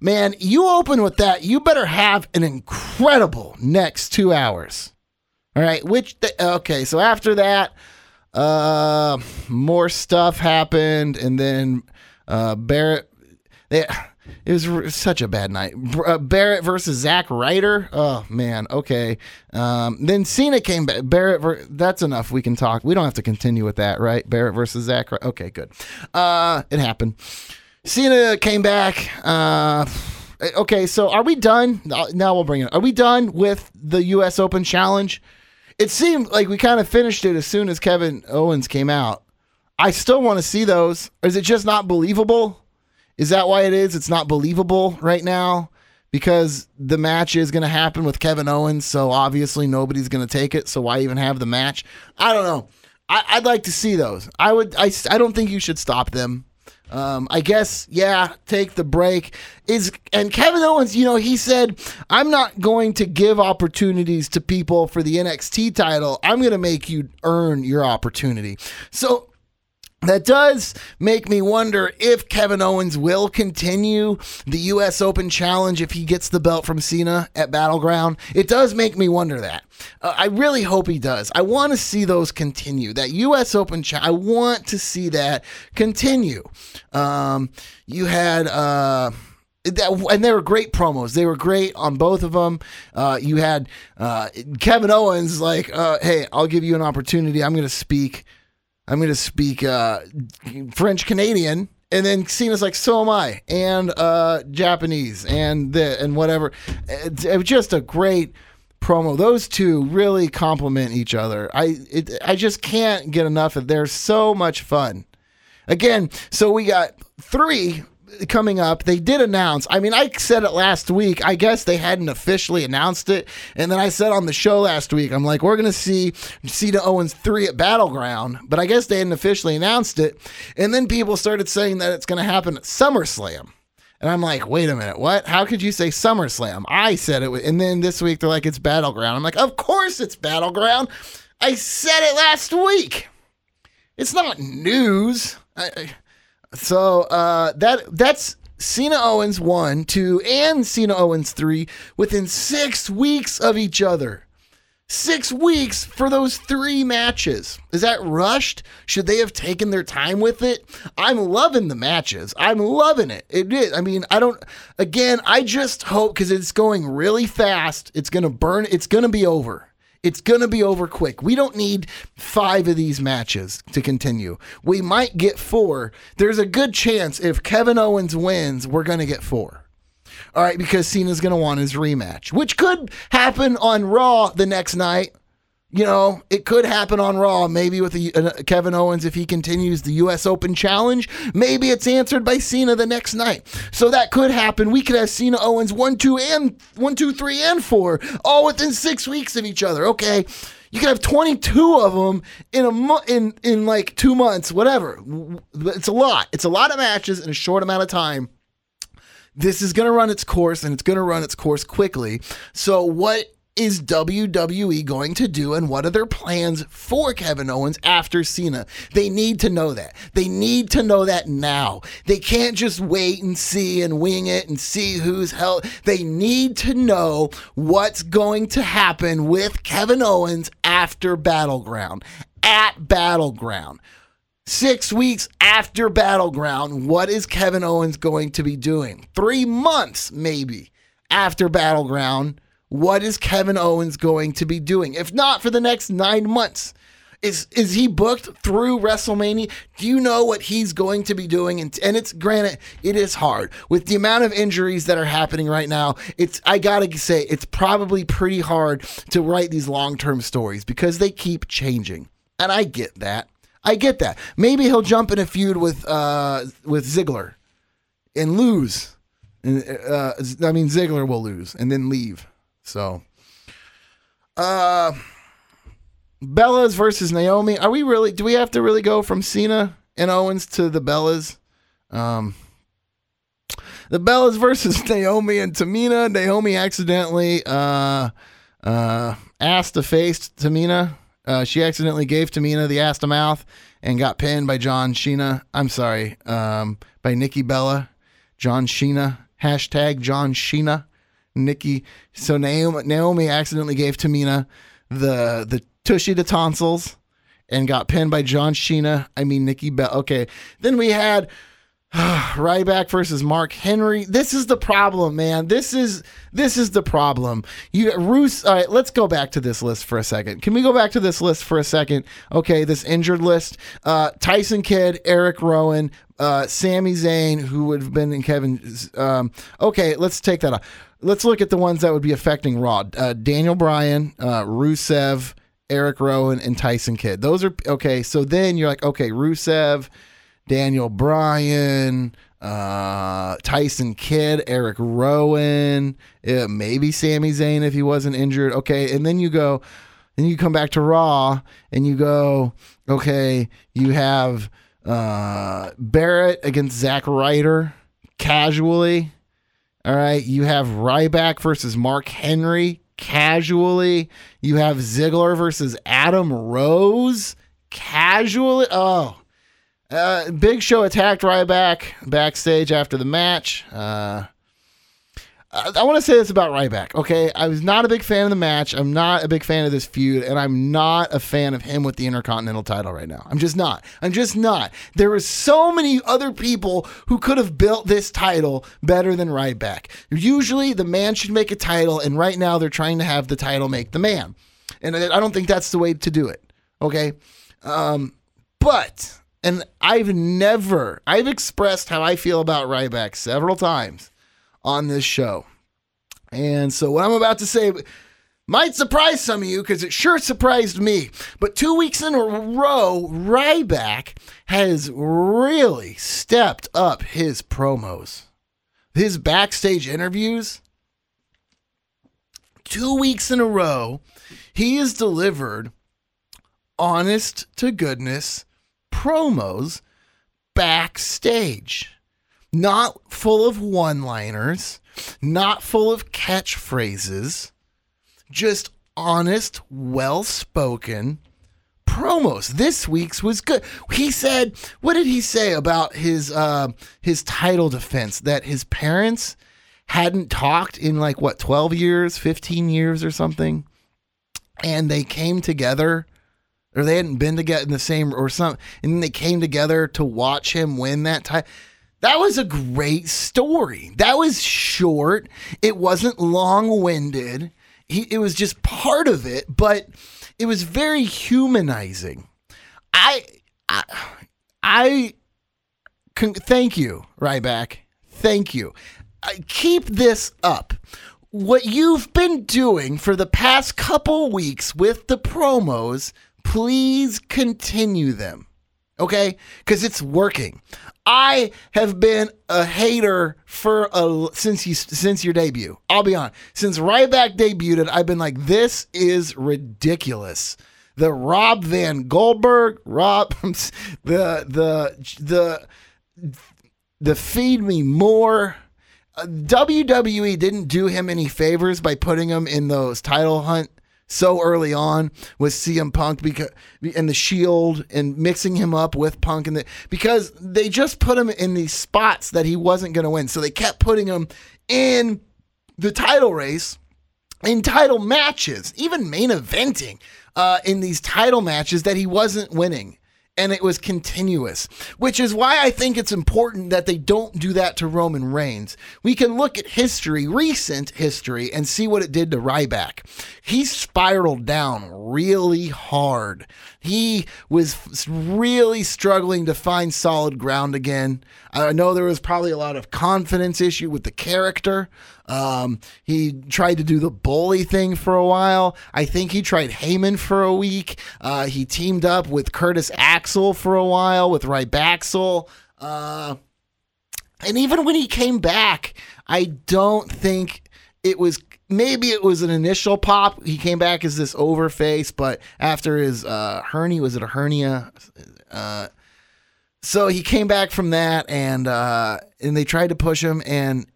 Man, you open with that, you better have an incredible next two hours. All right, which okay, so after that, uh, more stuff happened, and then uh, Barrett. They, it was such a bad night. Uh, Barrett versus Zack Ryder. Oh man. Okay. Um, then Cena came back. Barrett. Ver- that's enough. We can talk. We don't have to continue with that, right? Barrett versus Zack. Okay. Good. Uh, it happened. Cena came back. Uh, okay. So are we done? Now we'll bring it. Are we done with the U.S. Open Challenge? It seemed like we kind of finished it as soon as Kevin Owens came out. I still want to see those. Is it just not believable? Is that why it is? It's not believable right now because the match is going to happen with Kevin Owens. So obviously nobody's going to take it. So why even have the match? I don't know. I, would like to see those. I would. I, I don't think you should stop them. Um, I guess, yeah, take the break. Is and Kevin Owens, you know, he said, I'm not going to give opportunities to people for the NXT title. I'm going to make you earn your opportunity. So that does make me wonder if Kevin Owens will continue the U.S. Open Challenge if he gets the belt from Cena at Battleground. It does make me wonder that. Uh, I really hope he does. I want to see those continue. That U.S. Open Challenge, I want to see that continue. Um, you had. Uh, that, and they were great promos. They were great on both of them. Uh, you had uh, Kevin Owens like, uh, "Hey, I'll give you an opportunity. I'm going to speak." I'm going to speak uh, French Canadian. And then Cena's like, so am I, and uh, Japanese, and the, and whatever. It's, just a great promo. Those two really complement each other. I it, I just can't get enough of. They're so much fun. Again, so we got three coming up. They did announce. I mean, I said it last week. I guess they hadn't officially announced it. And then I said on the show last week, I'm like, we're going to see Cena Owens 3 at Battleground. But I guess they hadn't officially announced it. And then people started saying that it's going to happen at SummerSlam. And I'm like, wait a minute, what? How could you say SummerSlam? I said it. And then this week they're like, it's Battleground. I'm like, of course it's Battleground. I said it last week. It's not news. I, I, so uh, that that's Cena Owens one, two, and Cena Owens three within six weeks of each other. Six weeks for those three matches. Is that rushed? Should they have taken their time with it? I'm loving the matches. I'm loving it. It is. I mean, I don't, again, I just hope because it's going really fast, it's going to burn, it's going to be over. It's going to be over quick. We don't need five of these matches to continue. We might get four. There's a good chance if Kevin Owens wins, we're going to get four. All right, because Cena's going to want his rematch, which could happen on Raw the next night. You know, it could happen on Raw, maybe with a, uh, Kevin Owens if he continues the U.S. Open Challenge. Maybe it's answered by Cena the next night. So that could happen. We could have Cena Owens one, two, and one, two, three, and four, all within six weeks of each other. Okay, you could have 22 of them in a mo- in in like two months, whatever. It's a lot. It's a lot of matches in a short amount of time this is going to run its course and it's going to run its course quickly. So, what is WWE going to do and what are their plans for Kevin Owens after Cena? They need to know that. They need to know that now. They can't just wait and see and wing it and see who's held. They need to know what's going to happen with Kevin Owens after Battleground. At Battleground. Six weeks after Battleground, what is Kevin Owens going to be doing? Three months, maybe, after Battleground what is Kevin Owens going to be doing? If not for the next nine months, is is he booked through WrestleMania? Do you know what he's going to be doing? And, and it's granted, it is hard with the amount of injuries that are happening right now. It's I gotta say, it's probably pretty hard to write these long term stories because they keep changing, and I get that. I get that. Maybe he'll jump in a feud with uh with Ziggler and lose. Uh, I mean Ziggler will lose and then leave. So, uh, Bellas versus Naomi. Are we really? Do we have to really go from Cena and Owens to the Bellas? Um, the Bellas versus Naomi and Tamina. Naomi accidentally uh, uh, asked to face Tamina. Uh, she accidentally gave Tamina the ass to mouth and got pinned by John Sheena. I'm sorry, um, by Nikki Bella. John Sheena. Hashtag John Sheena. Nikki. So Naomi, Naomi accidentally gave Tamina the the tushy to tonsils and got pinned by John Sheena. I mean Nikki Bell. Okay, then we had Ryback versus Mark Henry. This is the problem, man. This is this is the problem. You Roos. All right, let's go back to this list for a second. Can we go back to this list for a second? Okay, this injured list: uh, Tyson Kidd, Eric Rowan, uh, Sami Zayn, who would have been in Kevin's. Um, okay, let's take that off. Let's look at the ones that would be affecting Raw. Uh, Daniel Bryan, uh, Rusev, Eric Rowan, and Tyson Kidd. Those are okay. So then you're like, okay, Rusev. Daniel Bryan, uh, Tyson Kidd, Eric Rowan, yeah, maybe Sami Zayn if he wasn't injured. Okay, and then you go, then you come back to Raw and you go, okay, you have Uh, Barrett against Zack Ryder casually. All right. You have Ryback versus Mark Henry casually. You have Ziggler versus Adam Rose casually. Oh, uh, Big Show attacked Ryback backstage after the match. Uh, I, I want to say this about Ryback. Okay, I was not a big fan of the match. I'm not a big fan of this feud, and I'm not a fan of him with the Intercontinental title right now. I'm just not. I'm just not. There are so many other people who could have built this title better than Ryback. Usually, the man should make a title, and right now they're trying to have the title make the man, and I don't think that's the way to do it. Okay, um, but and I've never I've expressed how I feel about Ryback several times on this show. And so what I'm about to say might surprise some of you because it sure surprised me. But two weeks in a row, Ryback has really stepped up his promos, his backstage interviews. Two weeks in a row, he has delivered honest to goodness promos backstage. Not full of one liners, not full of catchphrases, just honest, well spoken promos. This week's was good. He said, what did he say about his uh, his title defense? That his parents hadn't talked in like what 12 years, 15 years or something. And they came together or they hadn't been together in the same or something and they came together to watch him win that time that was a great story. That was short. It wasn't long-winded. It was just part of it but it was very humanizing. I i, I con- thank you ryback. Thank you. I, keep this up. What you've been doing for the past couple weeks with the promos please continue them. Okay? Because it's working. I have been a hater for a since you since your debut. I'll be honest. Since Ryback debuted, I've been like, this is ridiculous. The Rob Van Goldberg, Rob, the the the the feed me more. Uh, WWE didn't do him any favors by putting him in those title hunt so early on with CM Punk because and the Shield and mixing him up with Punk and the because they just put him in these spots that he wasn't going to win. So they kept putting him in the title race, in title matches, even main eventing uh, in these title matches that he wasn't winning and it was continuous, which is why I think it's important that they don't do that to Roman Reigns. We can look at history, recent history, and see what it did to Ryback. He spiraled down really hard. He was really struggling to find solid ground again. I know there was probably a lot of confidence issue with the character. Um, he tried to do the bully thing for a while. I think he tried Heyman for a week. Uh, he teamed up with Curtis Axel for a while with Rybaxel. Uh, and even when he came back, I don't think it was maybe it was an initial pop. He came back as this over face, but after his uh, hernia, was it a hernia? Uh, so he came back from that, and uh, and they tried to push him, and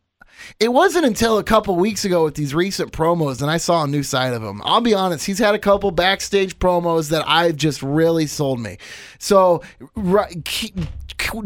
it wasn't until a couple weeks ago with these recent promos and I saw a new side of him. I'll be honest, he's had a couple backstage promos that I've just really sold me. So right, keep,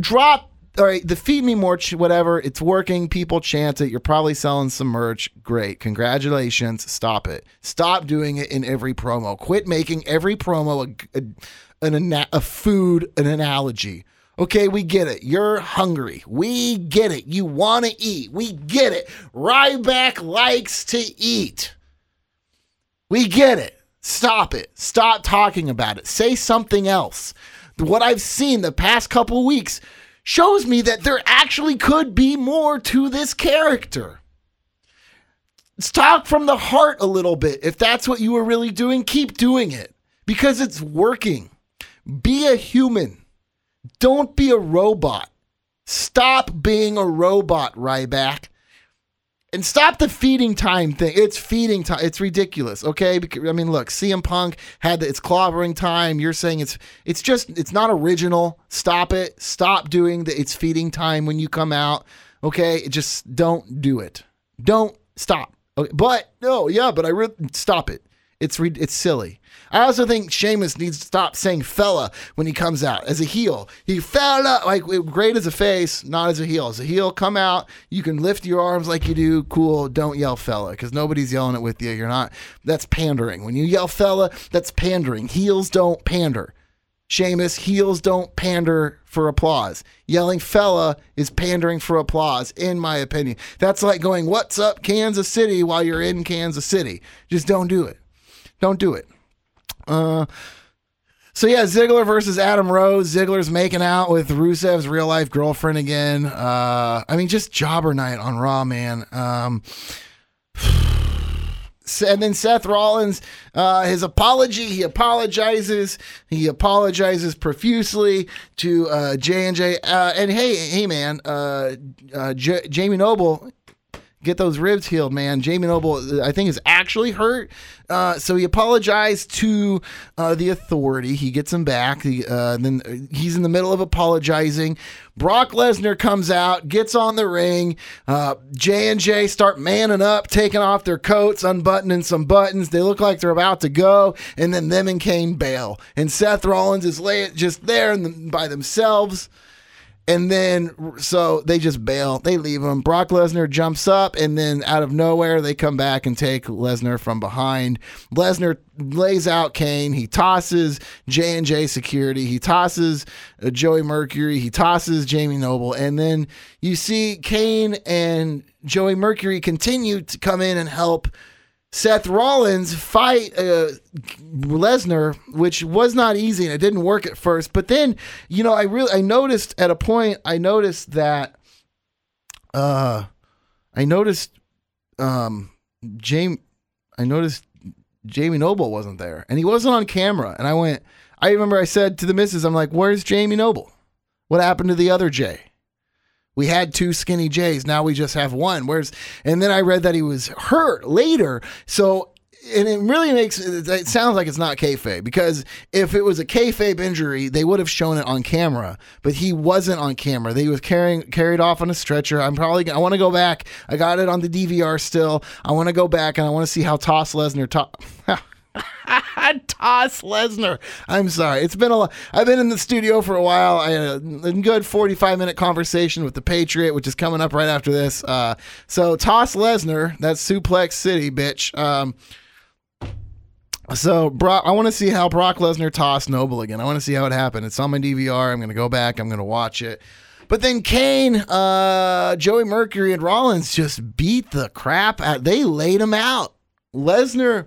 drop all right, the feed me more, whatever. It's working. People chant it. You're probably selling some merch. Great. Congratulations. Stop it. Stop doing it in every promo. Quit making every promo a, a, an, a food, an analogy. Okay, we get it. You're hungry. We get it. You want to eat. We get it. Ryback likes to eat. We get it. Stop it. Stop talking about it. Say something else. What I've seen the past couple weeks shows me that there actually could be more to this character. Talk from the heart a little bit. If that's what you were really doing, keep doing it because it's working. Be a human. Don't be a robot. Stop being a robot, Ryback. And stop the feeding time thing. It's feeding time. It's ridiculous. Okay, because I mean, look, CM Punk had the, it's clobbering time. You're saying it's it's just it's not original. Stop it. Stop doing the it's feeding time when you come out. Okay, just don't do it. Don't stop. Okay, but no, yeah, but I really stop it. It's re- it's silly. I also think Sheamus needs to stop saying fella when he comes out as a heel. He fella like great as a face, not as a heel. As a heel, come out. You can lift your arms like you do. Cool. Don't yell fella because nobody's yelling it with you. You're not. That's pandering. When you yell fella, that's pandering. Heels don't pander. Sheamus, heels don't pander for applause. Yelling fella is pandering for applause, in my opinion. That's like going, What's up, Kansas City, while you're in Kansas City. Just don't do it. Don't do it. Uh, so yeah, Ziggler versus Adam Rose. Ziggler's making out with Rusev's real life girlfriend again. Uh, I mean, just jobber night on Raw, man. Um, and then Seth Rollins, uh, his apology, he apologizes. He apologizes profusely to uh, J and J. Uh, and hey, hey, man, uh, J- Jamie Noble, get those ribs healed, man. Jamie Noble, I think, is actually hurt. Uh, so he apologized to uh, the authority. He gets him back. He, uh, then he's in the middle of apologizing. Brock Lesnar comes out, gets on the ring. Uh, J and J start manning up, taking off their coats, unbuttoning some buttons. They look like they're about to go, and then them and Kane bail. And Seth Rollins is laying just there by themselves. And then, so they just bail. They leave him. Brock Lesnar jumps up, and then out of nowhere, they come back and take Lesnar from behind. Lesnar lays out Kane. He tosses J and J security. He tosses uh, Joey Mercury. He tosses Jamie Noble, and then you see Kane and Joey Mercury continue to come in and help Seth Rollins fight uh, Lesnar, which was not easy and it didn't work at first. But then, you know, I really I noticed at a point I noticed that uh I noticed um Jamie I noticed Jamie Noble wasn't there and he wasn't on camera. And I went I remember I said to the missus, I'm like, where's Jamie Noble? What happened to the other Jay? We had two skinny Jays. Now we just have one. Where's and then I read that he was hurt later. So and it really makes it sounds like it's not kayfabe because if it was a kayfabe injury, they would have shown it on camera. But he wasn't on camera. They was carrying carried off on a stretcher. I'm probably I want to go back. I got it on the DVR still. I want to go back and I want to see how Toss Lesnar. To- Toss Lesnar. I'm sorry. It's been a lot. I've been in the studio for a while. I had a good 45 minute conversation with the Patriot, which is coming up right after this. Uh, so Toss Lesnar, that's Suplex City, bitch. Um, so Brock, I want to see how Brock Lesnar tossed Noble again. I want to see how it happened. It's on my DVR. I'm going to go back. I'm going to watch it. But then Kane, uh, Joey Mercury, and Rollins just beat the crap out. They laid him out. Lesnar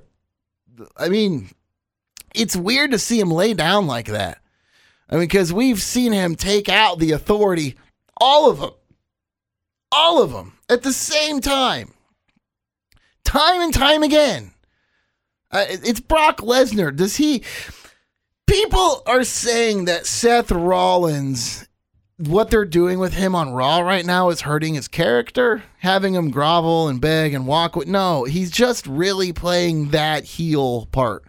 I mean, it's weird to see him lay down like that. I mean, because we've seen him take out the authority, all of them, all of them at the same time, time and time again. Uh, it's Brock Lesnar. Does he? People are saying that Seth Rollins, what they're doing with him on Raw right now is hurting his character, having him grovel and beg and walk with. No, he's just really playing that heel part.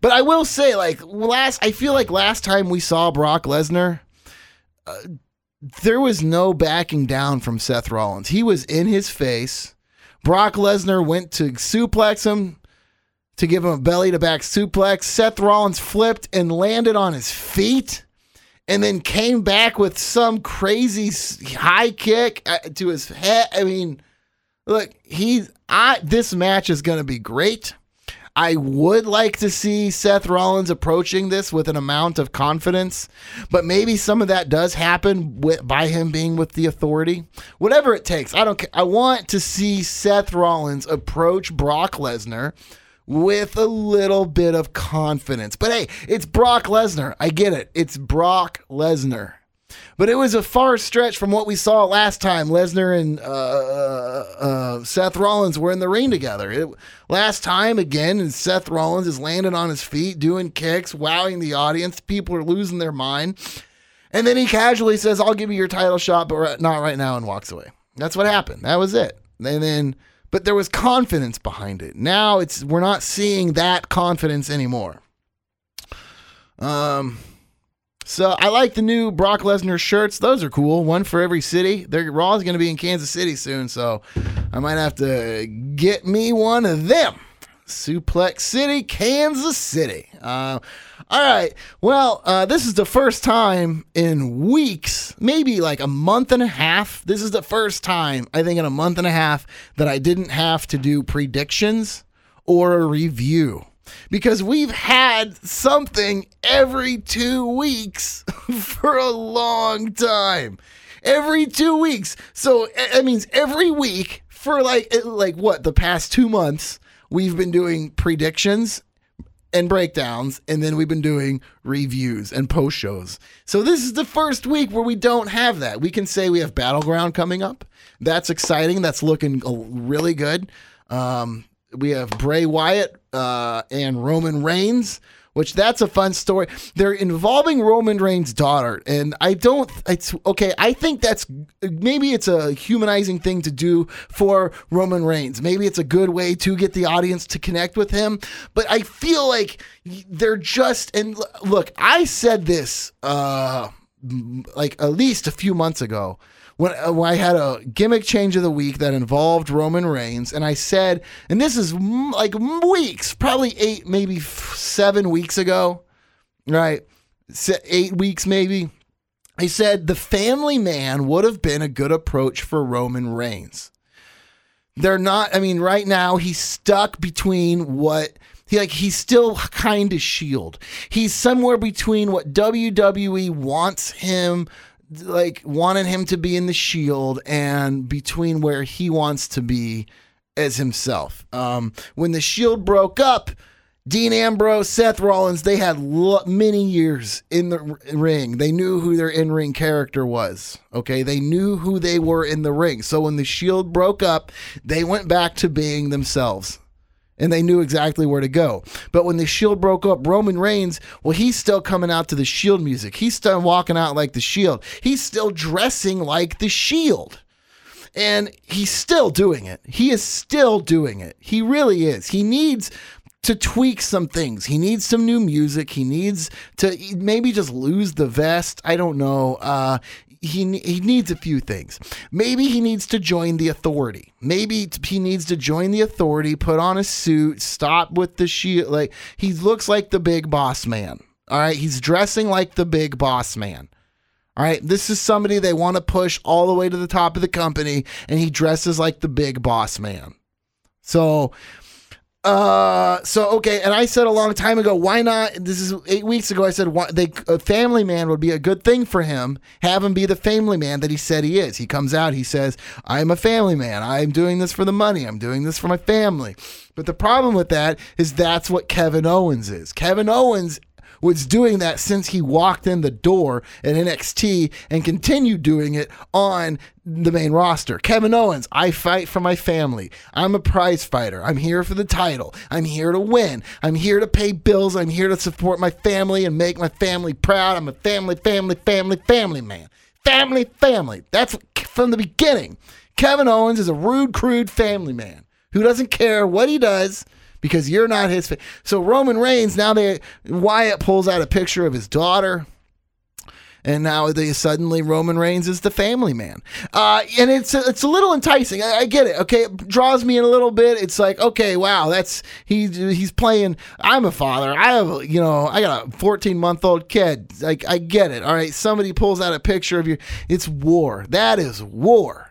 But I will say, like last, I feel like last time we saw Brock Lesnar, uh, there was no backing down from Seth Rollins. He was in his face. Brock Lesnar went to suplex him to give him a belly to back suplex. Seth Rollins flipped and landed on his feet and then came back with some crazy high kick uh, to his head. I mean, look, he's I this match is going to be great. I would like to see Seth Rollins approaching this with an amount of confidence, but maybe some of that does happen with, by him being with the authority. Whatever it takes, I don't. Care. I want to see Seth Rollins approach Brock Lesnar with a little bit of confidence. But hey, it's Brock Lesnar. I get it. It's Brock Lesnar. But it was a far stretch from what we saw last time. Lesnar and uh, uh, uh, Seth Rollins were in the ring together. It, last time, again, and Seth Rollins is landing on his feet, doing kicks, wowing the audience. People are losing their mind. And then he casually says, I'll give you your title shot, but not right now, and walks away. That's what happened. That was it. And then, but there was confidence behind it. Now it's we're not seeing that confidence anymore. Um, so I like the new Brock Lesnar shirts. Those are cool. One for every city. Their Raw is going to be in Kansas City soon, so I might have to get me one of them. Suplex City, Kansas City. Uh, all right. Well, uh, this is the first time in weeks, maybe like a month and a half. This is the first time, I think, in a month and a half that I didn't have to do predictions or a review because we've had something every two weeks for a long time. Every two weeks. So that means every week for like like what the past two months we've been doing predictions and breakdowns, and then we've been doing reviews and post shows. So this is the first week where we don't have that. We can say we have Battleground coming up. That's exciting. That's looking really good. Um, we have Bray Wyatt uh, and Roman Reigns, which that's a fun story. They're involving Roman Reigns' daughter, and I don't. It's okay. I think that's maybe it's a humanizing thing to do for Roman Reigns. Maybe it's a good way to get the audience to connect with him. But I feel like they're just and look. I said this uh, like at least a few months ago when, uh, when I had a gimmick change of the week that involved Roman Reigns, and I said, and this is m- like weeks, probably eight, maybe f- seven weeks ago, right? Se- eight weeks maybe. I said the family man would have been a good approach for Roman Reigns. They're not, I mean, right now he's stuck between what he like he's still kind of shield. He's somewhere between what WWE wants him like wanted him to be in the shield and between where he wants to be as himself. Um, when the shield broke up, Dean Ambrose, Seth Rollins, they had lo- many years in the r- ring. They knew who their in ring character was. Okay. They knew who they were in the ring. So when the shield broke up, they went back to being themselves and they knew exactly where to go. But when the Shield broke up, Roman Reigns, well, he's still coming out to the Shield music. He's still walking out like the Shield. He's still dressing like the Shield. And he's still doing it. He is still doing it. He really is. He needs to tweak some things. He needs some new music. He needs to maybe just lose the vest. I don't know. Uh, he he needs a few things. Maybe he needs to join the authority. Maybe he needs to join the authority, put on a suit, stop with the shield. Like he looks like the big boss man. All right, he's dressing like the big boss man. All right, this is somebody they want to push all the way to the top of the company, and he dresses like the big boss man. So uh, so okay, and I said a long time ago, why not? This is eight weeks ago. I said why, they a family man would be a good thing for him. Have him be the family man that he said he is. He comes out, he says, "I'm a family man. I'm doing this for the money. I'm doing this for my family." But the problem with that is that's what Kevin Owens is. Kevin Owens was doing that since he walked in the door at NXT and continued doing it on the main roster. Kevin Owens, I fight for my family. I'm a prize fighter. I'm here for the title. I'm here to win. I'm here to pay bills. I'm here to support my family and make my family proud. I'm a family, family, family, family man. Family, family. That's from the beginning. Kevin Owens is a rude, crude family man who doesn't care what he does because you're not his. So Roman Reigns now they Wyatt pulls out a picture of his daughter. And now they suddenly Roman Reigns is the family man, uh, and it's a, it's a little enticing. I, I get it. Okay, it draws me in a little bit. It's like okay, wow, that's he he's playing. I'm a father. I have you know I got a 14 month old kid. Like I get it. All right, somebody pulls out a picture of you. It's war. That is war.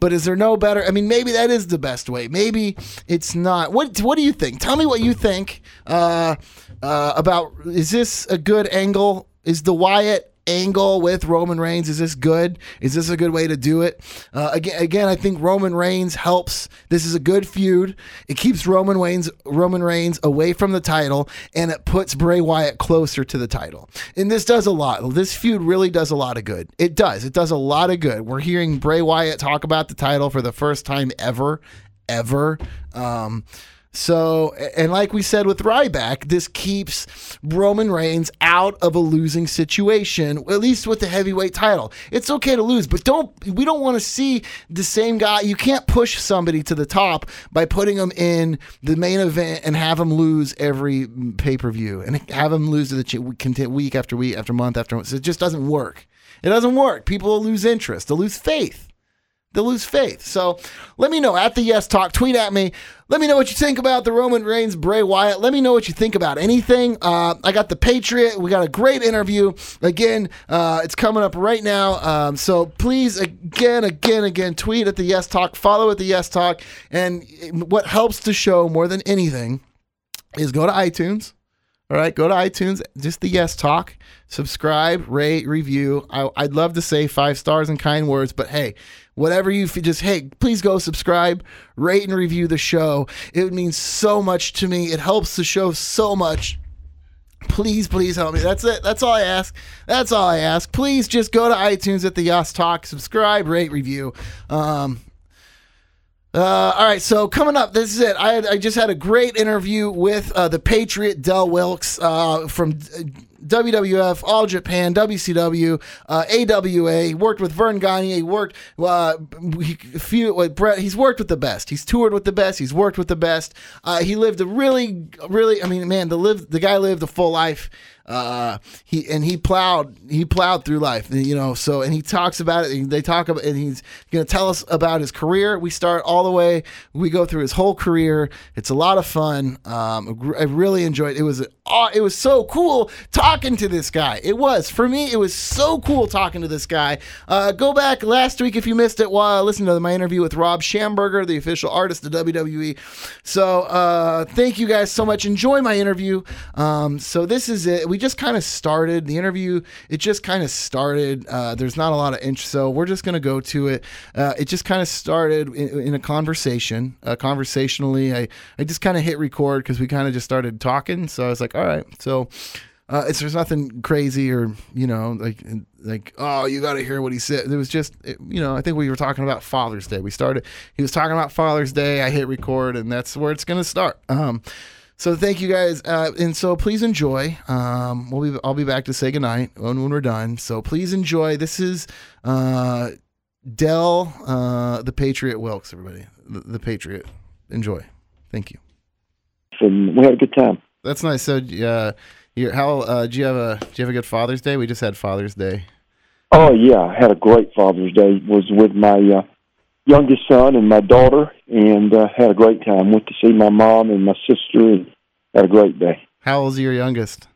But is there no better? I mean, maybe that is the best way. Maybe it's not. What What do you think? Tell me what you think uh, uh, about. Is this a good angle? Is the Wyatt angle with Roman Reigns is this good? Is this a good way to do it? Uh, again, again, I think Roman Reigns helps. This is a good feud. It keeps Roman Reigns Roman Reigns away from the title, and it puts Bray Wyatt closer to the title. And this does a lot. This feud really does a lot of good. It does. It does a lot of good. We're hearing Bray Wyatt talk about the title for the first time ever, ever. Um, So, and like we said with Ryback, this keeps Roman Reigns out of a losing situation, at least with the heavyweight title. It's okay to lose, but don't we don't want to see the same guy. You can't push somebody to the top by putting them in the main event and have them lose every pay per view and have them lose to the week after week after month after month. So It just doesn't work. It doesn't work. People will lose interest. They'll lose faith they'll lose faith. So let me know at the Yes Talk. Tweet at me. Let me know what you think about the Roman Reigns Bray Wyatt. Let me know what you think about anything. Uh, I got the Patriot. We got a great interview. Again, uh, it's coming up right now. Um, so please, again, again, again, tweet at the Yes Talk. Follow at the Yes Talk. And what helps the show more than anything is go to iTunes. All right, go to iTunes, just the Yes Talk, subscribe, rate, review. I, would love to say five stars and kind words, but hey, whatever you just hey please go subscribe rate and review the show. It means so much to me. It helps the show so much. Please please help me. That's it. That's all i ask. That's all i ask. Please just go to itunes at the Yes Talk. Subscribe rate review. Um, uh, all right, so coming up, this is it. I, I just had a great interview with uh, the Patriot Del Wilkes uh, from WWF, All Japan, WCW, uh, AWA. He worked with Verne Gagne. He worked uh, he, few, Bret. He's worked with the best. He's toured with the best. He's worked with the best. Uh, he lived a really, really. I mean, man, the live the guy lived a full life. Uh, he and he plowed he plowed through life, you know. So and he talks about it. They talk about and he's going to tell us about his career. We start all the way. We go through his whole career. It's a lot of fun. Um, I really enjoyed. It, it was it was so cool talking to this guy. It was for me. It was so cool talking to this guy. Uh, go back last week if you missed it. While listen to my interview with Rob Schamberger, the official artist of WWE. So uh, thank you guys so much. Enjoy my interview. Um, so this is it. We just kind of started the interview. It just kind of started. Uh, there's not a lot of interest, so we're just gonna go to it. Uh, it just kind of started in, in, a conversation. Uh, conversationally, I I just kind of hit record because we kind of just started talking. So I was like, all right, so. Uh, it's there's nothing crazy or you know like like oh you got to hear what he said. It was just it, you know I think we were talking about Father's Day. We started. He was talking about Father's Day. I hit record and that's where it's gonna start. Um, so thank you guys, uh, and so please enjoy. Um, we'll be, I'll be back to say goodnight when, when we're done. So please enjoy. This is uh, Del, uh, the Patriot Wilkes. Everybody, the, the, Patriot. Enjoy. Thank you. And we had a good time. That's nice. So, uh, you how uh, do you have a do you have a good Father's Day? We just had Father's Day. Oh yeah, I had a great Father's Day. Was with my uh, youngest son and my daughter, and uh, had a great time. Went to see my mom and my sister, and had a great day. How old is your youngest?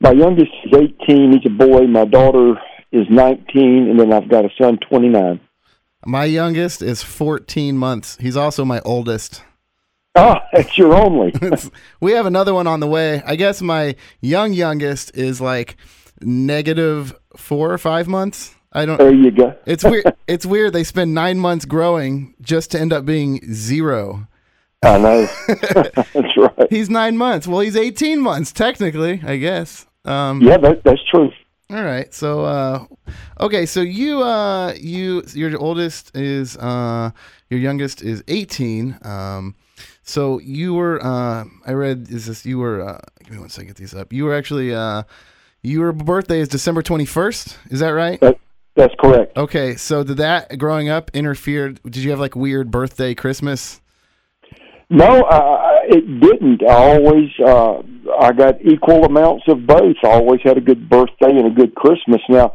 My youngest is 18. He's a boy. My daughter is 19, and then I've got a son, 29. My youngest is 14 months. He's also my oldest. Oh, it's your only. we have another one on the way. I guess my young youngest is like negative four or five months. I don't. There you go. it's weird. It's weird. They spend nine months growing just to end up being zero. I know. that's right. He's nine months. Well, he's eighteen months technically, I guess. Um, yeah, that, that's true. All right. So, uh, okay. So you, uh, you, your oldest is, uh, your youngest is eighteen. Um, so you were, uh, I read, is this you were? Uh, give me one second. Get these up. You were actually, uh, your birthday is December twenty first. Is that right? That, that's correct. Okay, so did that growing up interfere? Did you have like weird birthday, Christmas? No, uh, it didn't. I always uh, I got equal amounts of both. I always had a good birthday and a good Christmas. Now,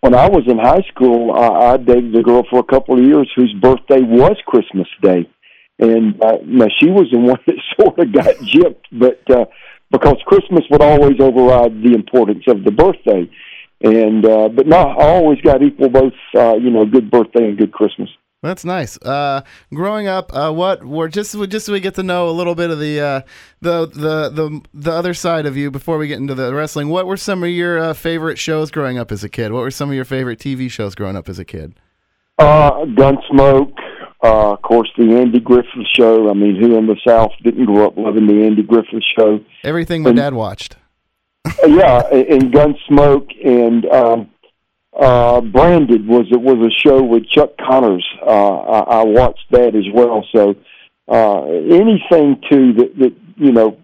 when I was in high school, I, I dated a girl for a couple of years whose birthday was Christmas Day, and uh, now she was the one that sort of got gypped, but uh, because Christmas would always override the importance of the birthday. And uh, but no, I always got equal both. Uh, you know, good birthday and good Christmas. That's nice. Uh, growing up, uh, what were just just so we get to know a little bit of the uh, the the the the other side of you before we get into the wrestling. What were some of your uh, favorite shows growing up as a kid? What were some of your favorite TV shows growing up as a kid? Uh, Gunsmoke, uh, of course, the Andy Griffith Show. I mean, who in the South didn't grow up loving the Andy Griffith Show? Everything my and, dad watched. Yeah, and Gunsmoke and um, uh, Branded was it was a show with Chuck Connors. Uh, I, I watched that as well. So uh, anything too that that you know,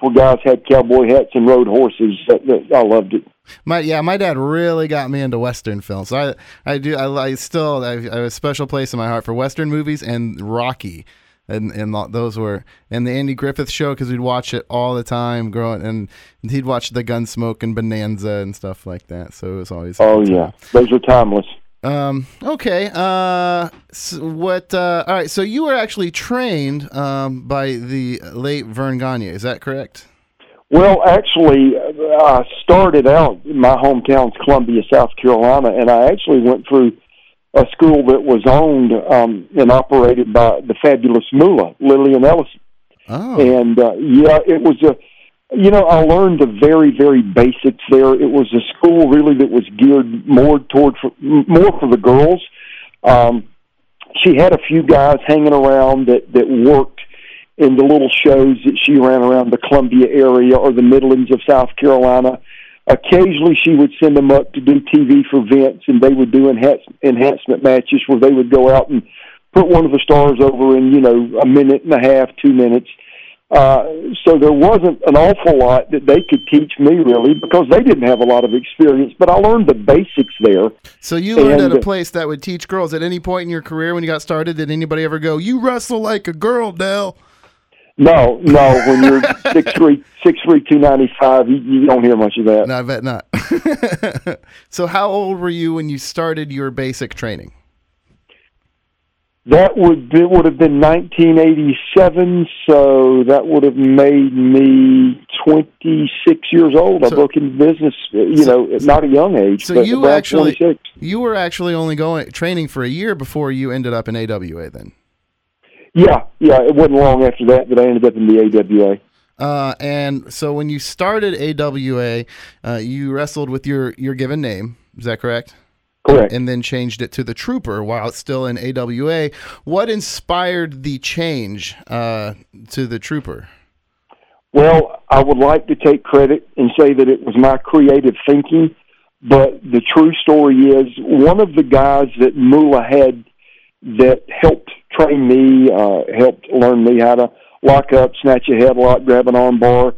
where guys had cowboy hats and rode horses. That, that, I loved it. My yeah, my dad really got me into Western films. So I I do I, I still I have a special place in my heart for Western movies and Rocky. And, and those were and the Andy Griffith show because we'd watch it all the time growing and he'd watch the Gunsmoke and Bonanza and stuff like that so it was always Oh yeah, those are timeless. Um. Okay. Uh. s what? Uh. All right. So you were actually trained um by the late Verne Gagne. Is that correct? Well, actually, I started out in my hometown's Columbia, South Carolina, and I actually went through a school that was owned um, and operated by the fabulous Moolah, Lillian Ellison. Oh. And uh, yeah, it was a, you know, I learned the very, very basics there. It was a school really that was geared more toward for, more for the girls. Um, she had a few guys hanging around that that worked in the little shows that she ran around the Columbia area or the Midlands of South Carolina. Occasionally, she would send them up to do TV for Vince, and they would do enhance, enhancement matches where they would go out and put one of the stars over in you know a minute and a half, two minutes. Uh, so there wasn't an awful lot that they could teach me really because they didn't have a lot of experience. But I learned the basics there. So you learned at a place that would teach girls. At any point in your career when you got started, did anybody ever go, "You wrestle like a girl, Del"? No, no, when you're six three, six three, two ninety five, you, you don't hear much of that. No, I bet not. so how old were you when you started your basic training? That would it would have been 1987, so that would have made me 26 years old. I So- broke into business, uh, you So- know, not a young age. So but you actually 26. you were actually only going training for a year before you ended up in AWA then. Yeah, yeah. It wasn't long after that that I ended up in the AWA. Uh, and so when you started AWA, uh, you wrestled with your your given name. Is that correct? Correct. And then changed it to the Trooper while it's still in AWA. What inspired the change uh, to the Trooper? Well, I would like to take credit and say that it was my creative thinking, but the true story is one of the guys that Moolah had that helped train me, uh, helped learn me how to lock up, snatch a headlock, grab an arm bar,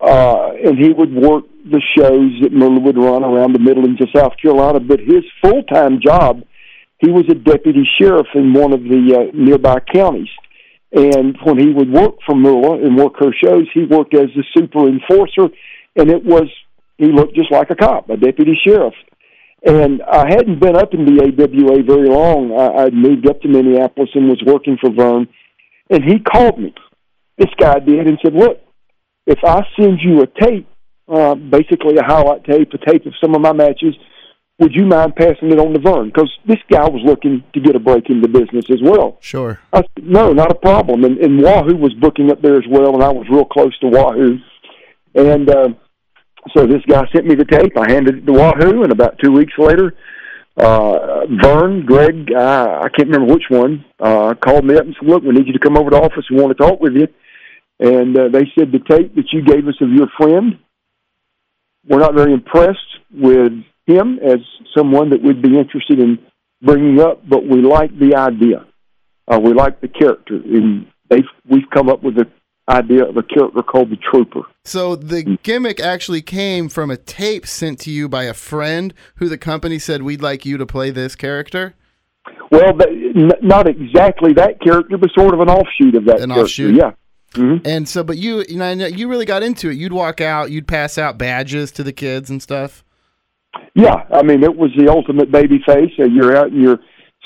uh, and he would work the shows that Moolah would run around the Midlands of South Carolina. But his full time job, he was a deputy sheriff in one of the uh, nearby counties. And when he would work for Moolah and work her shows, he worked as the super enforcer, and it was he looked just like a cop, a deputy sheriff. And I hadn't been up in the AWA very long. I, I'd moved up to Minneapolis and was working for Vern, and he called me. This guy did and said, "Look, if I send you a tape, uh, basically a highlight tape, a tape of some of my matches." Would you mind passing it on to Vern? Because this guy was looking to get a break in the business as well. Sure. I said, no, not a problem. And, and Wahoo was booking up there as well, and I was real close to Wahoo. And uh, so this guy sent me the tape. I handed it to Wahoo, and about two weeks later, uh, Vern, Greg, uh, I can't remember which one, uh, called me up and said, "Look, we need you to come over to the office. We want to talk with you." And uh, they said the tape that you gave us of your friend, we're not very impressed with him as someone that we'd be interested in bringing up, but we like the idea. Uh, we like the character, and they've we've come up with the idea of a character called the Trooper. So the gimmick actually came from a tape sent to you by a friend who the company said we'd like you to play this character. Well, not exactly that character, but sort of an offshoot of that An character. offshoot? Yeah. hmm And so, but you, you know, you really got into it. You'd walk out, you'd pass out badges to the kids and stuff. Yeah, I mean, it was the ultimate baby face. You're out in your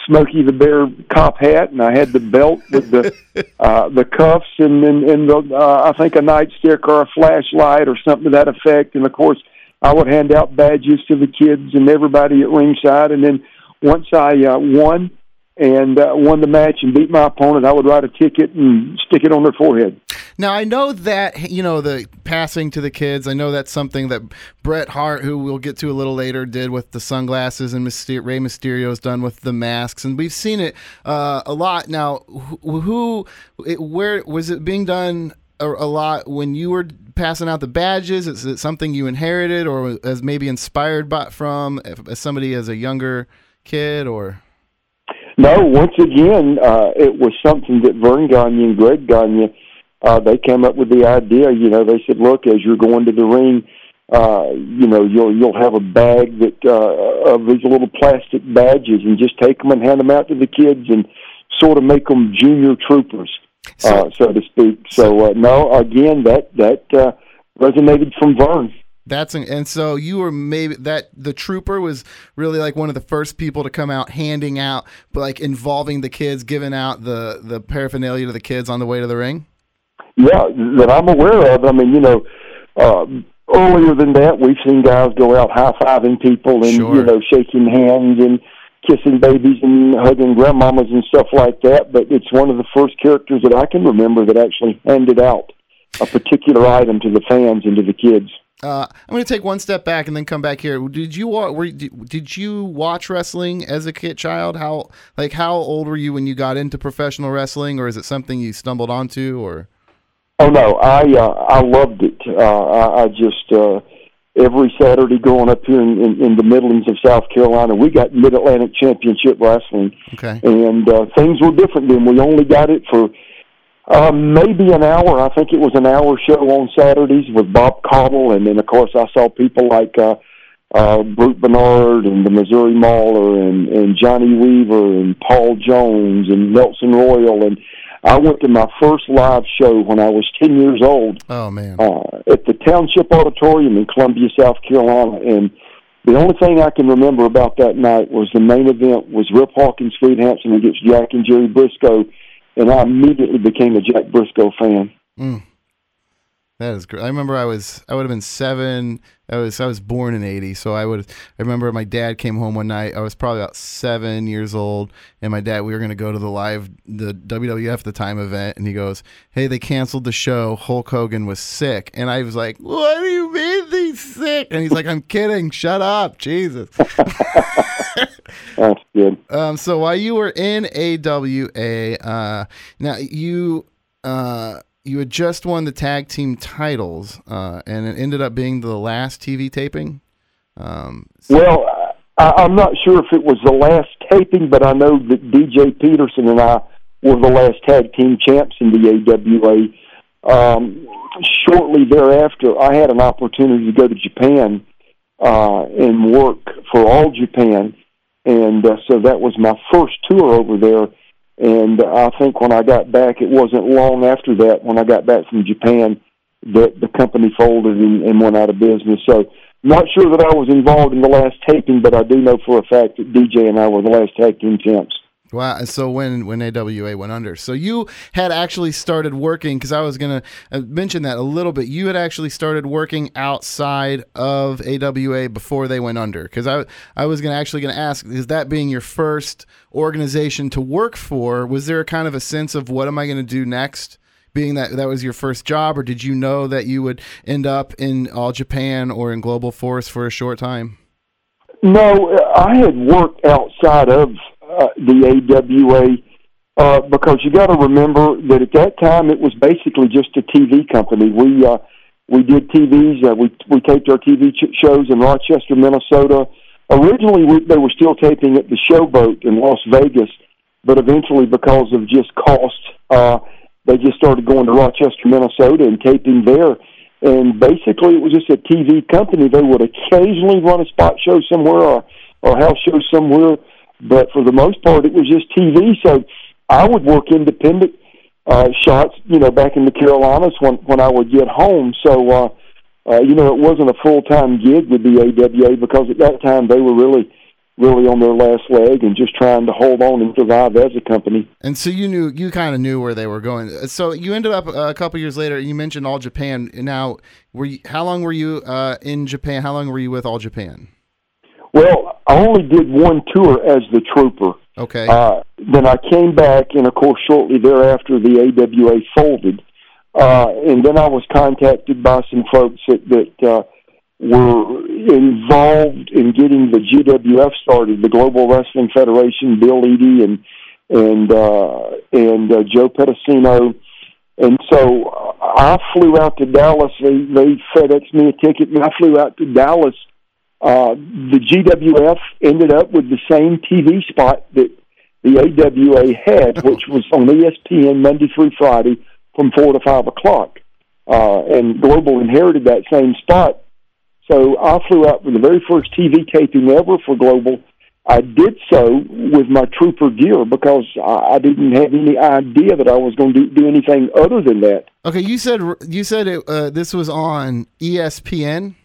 Smokey the Bear cop hat, and I had the belt with the uh, the cuffs and and, and the uh, I think a nightstick or a flashlight or something to that effect. And of course, I would hand out badges to the kids and everybody at ringside. And then once I uh, won and uh, won the match and beat my opponent, I would write a ticket and stick it on their forehead. Now I know that you know the passing to the kids. I know that's something that Bret Hart, who we'll get to a little later, did with the sunglasses, and Myster- Rey Mysterio's done with the masks, and we've seen it uh, a lot. Now, who, who it, where was it being done a, a lot when you were passing out the badges? Is it something you inherited, or as maybe inspired by from as somebody as a younger kid, or No, once again, uh, it was something that Verne Gagne and Greg Gagne, uh, they came up with the idea. You know, they said, look, as you're going to the ring, uh, you know, you'll you'll have a bag that uh, of these little plastic badges, and just take them and hand them out to the kids, and sort of make them junior troopers, so, uh, so to speak. So uh, no, again, that that uh, resonated from Vern. That's an, and so you were maybe that the trooper was really like one of the first people to come out handing out, but like involving the kids, giving out the the paraphernalia to the kids on the way to the ring. Yeah, that I'm aware of. I mean, you know, uh, earlier than that, we've seen guys go out high fiving people and Sure. you know shaking hands and kissing babies and hugging grandmamas and stuff like that. But it's one of the first characters that I can remember that actually handed out a particular item to the fans and to the kids. Uh, I'm going to take one step back and then come back here. Did you were, did you watch wrestling as a kid child? How like how old were you when you got into professional wrestling, or is it something you stumbled onto? Or Oh no, I uh, I loved it. Uh, I, I just uh, every Saturday going up here in, in, in the Midlands of South Carolina, we got Mid Atlantic Championship Wrestling, okay, and uh, things were different then. We only got it for uh, maybe an hour. I think it was an hour show on Saturdays with Bob Caudle, and then of course I saw people like uh, uh, Brute Bernard and the Missouri Mauler and, and Johnny Weaver and Paul Jones and Nelson Royal and I went to my first live show when I was 10 years old oh man, uh, at the Township Auditorium in Columbia, South Carolina. And the only thing I can remember about that night was the main event was Rip Hawkins, Swede Hanson against Jack and Jerry Briscoe. And I immediately became a Jack Briscoe fan. That is great. I remember I was I would have been seven. I was I was born in '80, so I would. I remember my dad came home one night. I was probably about seven years old, and my dad we were going to go to the live the WWF the time event, and he goes, "Hey, they canceled the show. Hulk Hogan was sick," and I was like, "What do you mean he's sick?" And he's like, "I'm kidding. Shut up, Jesus." That's good. Um, so while you were in AWA, uh, now you uh, you had just won the tag team titles, uh, and it ended up being the last TV taping. Um, Well, I, I'm not sure if it was the last taping, but I know that DJ Peterson and I were the last tag team champs in the AWA. Um, shortly thereafter, I had an opportunity to go to Japan uh, and work for All Japan, and uh, so that was my first tour over there. And I think when I got back, it wasn't long after that when I got back from Japan that the company folded and, and went out of business. So not sure that I was involved in the last taping, but I do know for a fact that DJ and I were the last tag team champs. Wow. So when when AWA went under, so you had actually started working because I was gonna uh, mention that a little bit. You had actually started working outside of AWA before they went under because I I was gonna actually gonna ask is that being your first organization to work for? Was there a kind of a sense of what am I gonna do next? Being that that was your first job, or did you know that you would end up in All Japan or in Global Force for a short time? No, I had worked outside of uh, the AWA uh, because you got to remember that at that time it was basically just a TV company. We uh, we did TVs. Uh, we we taped our TV ch- shows in Rochester, Minnesota. Originally, we, they were still taping at the Showboat in Las Vegas, but eventually, because of just cost, uh, they just started going to Rochester, Minnesota, and taping there. And basically, it was just a TV company. They would occasionally run a spot show somewhere or or house show somewhere, but for the most part, it was just TV. So I would work independent uh, shots, you know, back in the Carolinas when when I would get home. So uh, uh, you know, it wasn't a full time gig with the AWA because at that time they were really really on their last leg and just trying to hold on and survive as a company. And so you knew, you kind of knew where they were going. So you ended up uh, a couple years later. You mentioned All Japan. Now, were you, how long were you uh, in Japan? How long were you with All Japan? Well, I only did one tour as the trooper. Okay. Uh, then I came back, and of course, shortly thereafter, the AWA folded. Uh, and then I was contacted by some folks that, that uh, were involved in getting the GWF started, the Global Wrestling Federation, Bill Eadie and and uh, and uh, Joe Pedicino. And so uh, I flew out to Dallas. They they FedExed me a ticket, and I flew out to Dallas. Uh, the GWF ended up with the same TV spot that the AWA had, which was on ESPN Monday through Friday from four to five o'clock. Uh, and Global inherited that same spot. So I flew out for the very first TV taping ever for Global. I did so with my trooper gear because I, didn't have any idea that I was going to do, do anything other than that. Okay, you said you said it, uh, this was on ESPN.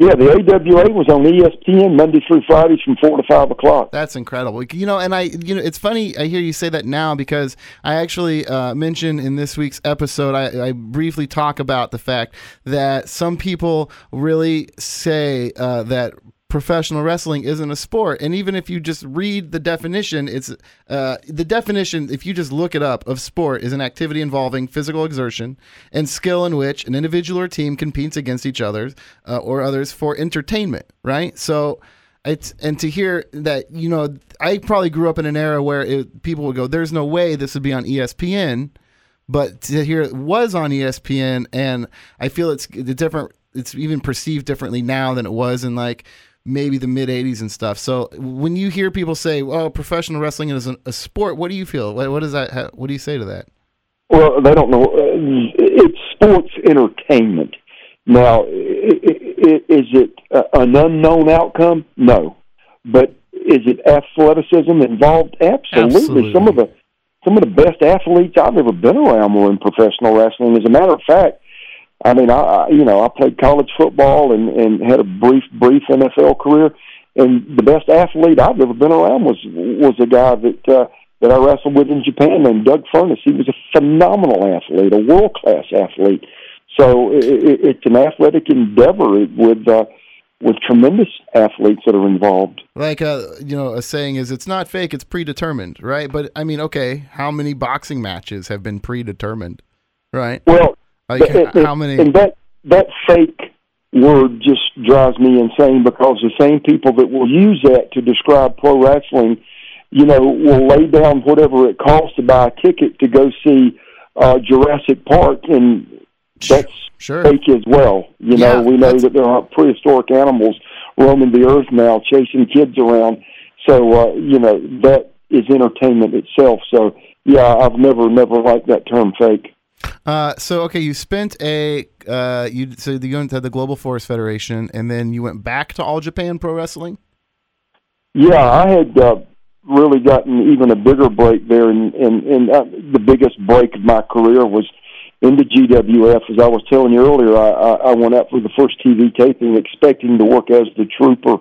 Yeah, the AWA was on ESPN Monday through Fridays from four to five o'clock. That's incredible. You know, and I, you know, it's funny. I hear you say that now because I actually uh, mentioned in this week's episode, I, I briefly talk about the fact that some people really say uh, that professional wrestling isn't a sport. And even if you just read the definition it's uh, the definition if you just look it up of sport is an activity involving physical exertion and skill in which an individual or team competes against each other uh, or others for entertainment right? So it's and to hear that you know i probably grew up in an era where it, people would go there's no way this would be on espn but to hear it was on espn and i feel it's the different it's even perceived differently now than it was in like maybe the mid 80s and stuff so when you hear people say oh professional wrestling is a, a sport what do you feel what, what does that ha- what do you say to that Well, they don't know. Uh, It's sports entertainment. Now, is it uh, an unknown outcome? No, but is it athleticism involved? Absolutely. Absolutely. Some of the some of the best athletes I've ever been around were in professional wrestling. As a matter of fact, I mean, I, you know I played college football and and had a brief brief NFL career, and the best athlete I've ever been around was was a guy that. uh that I wrestled with in Japan named Doug Furnas. He was a phenomenal athlete, a world class athlete. So i i it's an athletic endeavor with uh, with tremendous athletes that are involved. like uh you know a saying is it's not fake it's predetermined right but i mean okay how many boxing matches have been predetermined right Well, like it- how many And that that fake word just drives me insane because the same people that will use that to describe pro wrestling, you know, will lay down whatever it costs to buy a ticket to go see uh, Jurassic Park, and that's sure fake as well. You know, Yeah, we know that's- that there are prehistoric animals roaming the earth now, chasing kids around. So, uh, you know, that is entertainment itself. So, yeah, I've never, never liked that term fake. Uh, so okay, you spent a uh, you so you went to the Global Forest Federation, and then you went back to All Japan Pro Wrestling. Yeah, I had uh, really gotten even a bigger break there, and and, and uh, the biggest break of my career was in the GWF. As I was telling you earlier, I, I, I went out for the first TV taping, expecting to work as the trooper.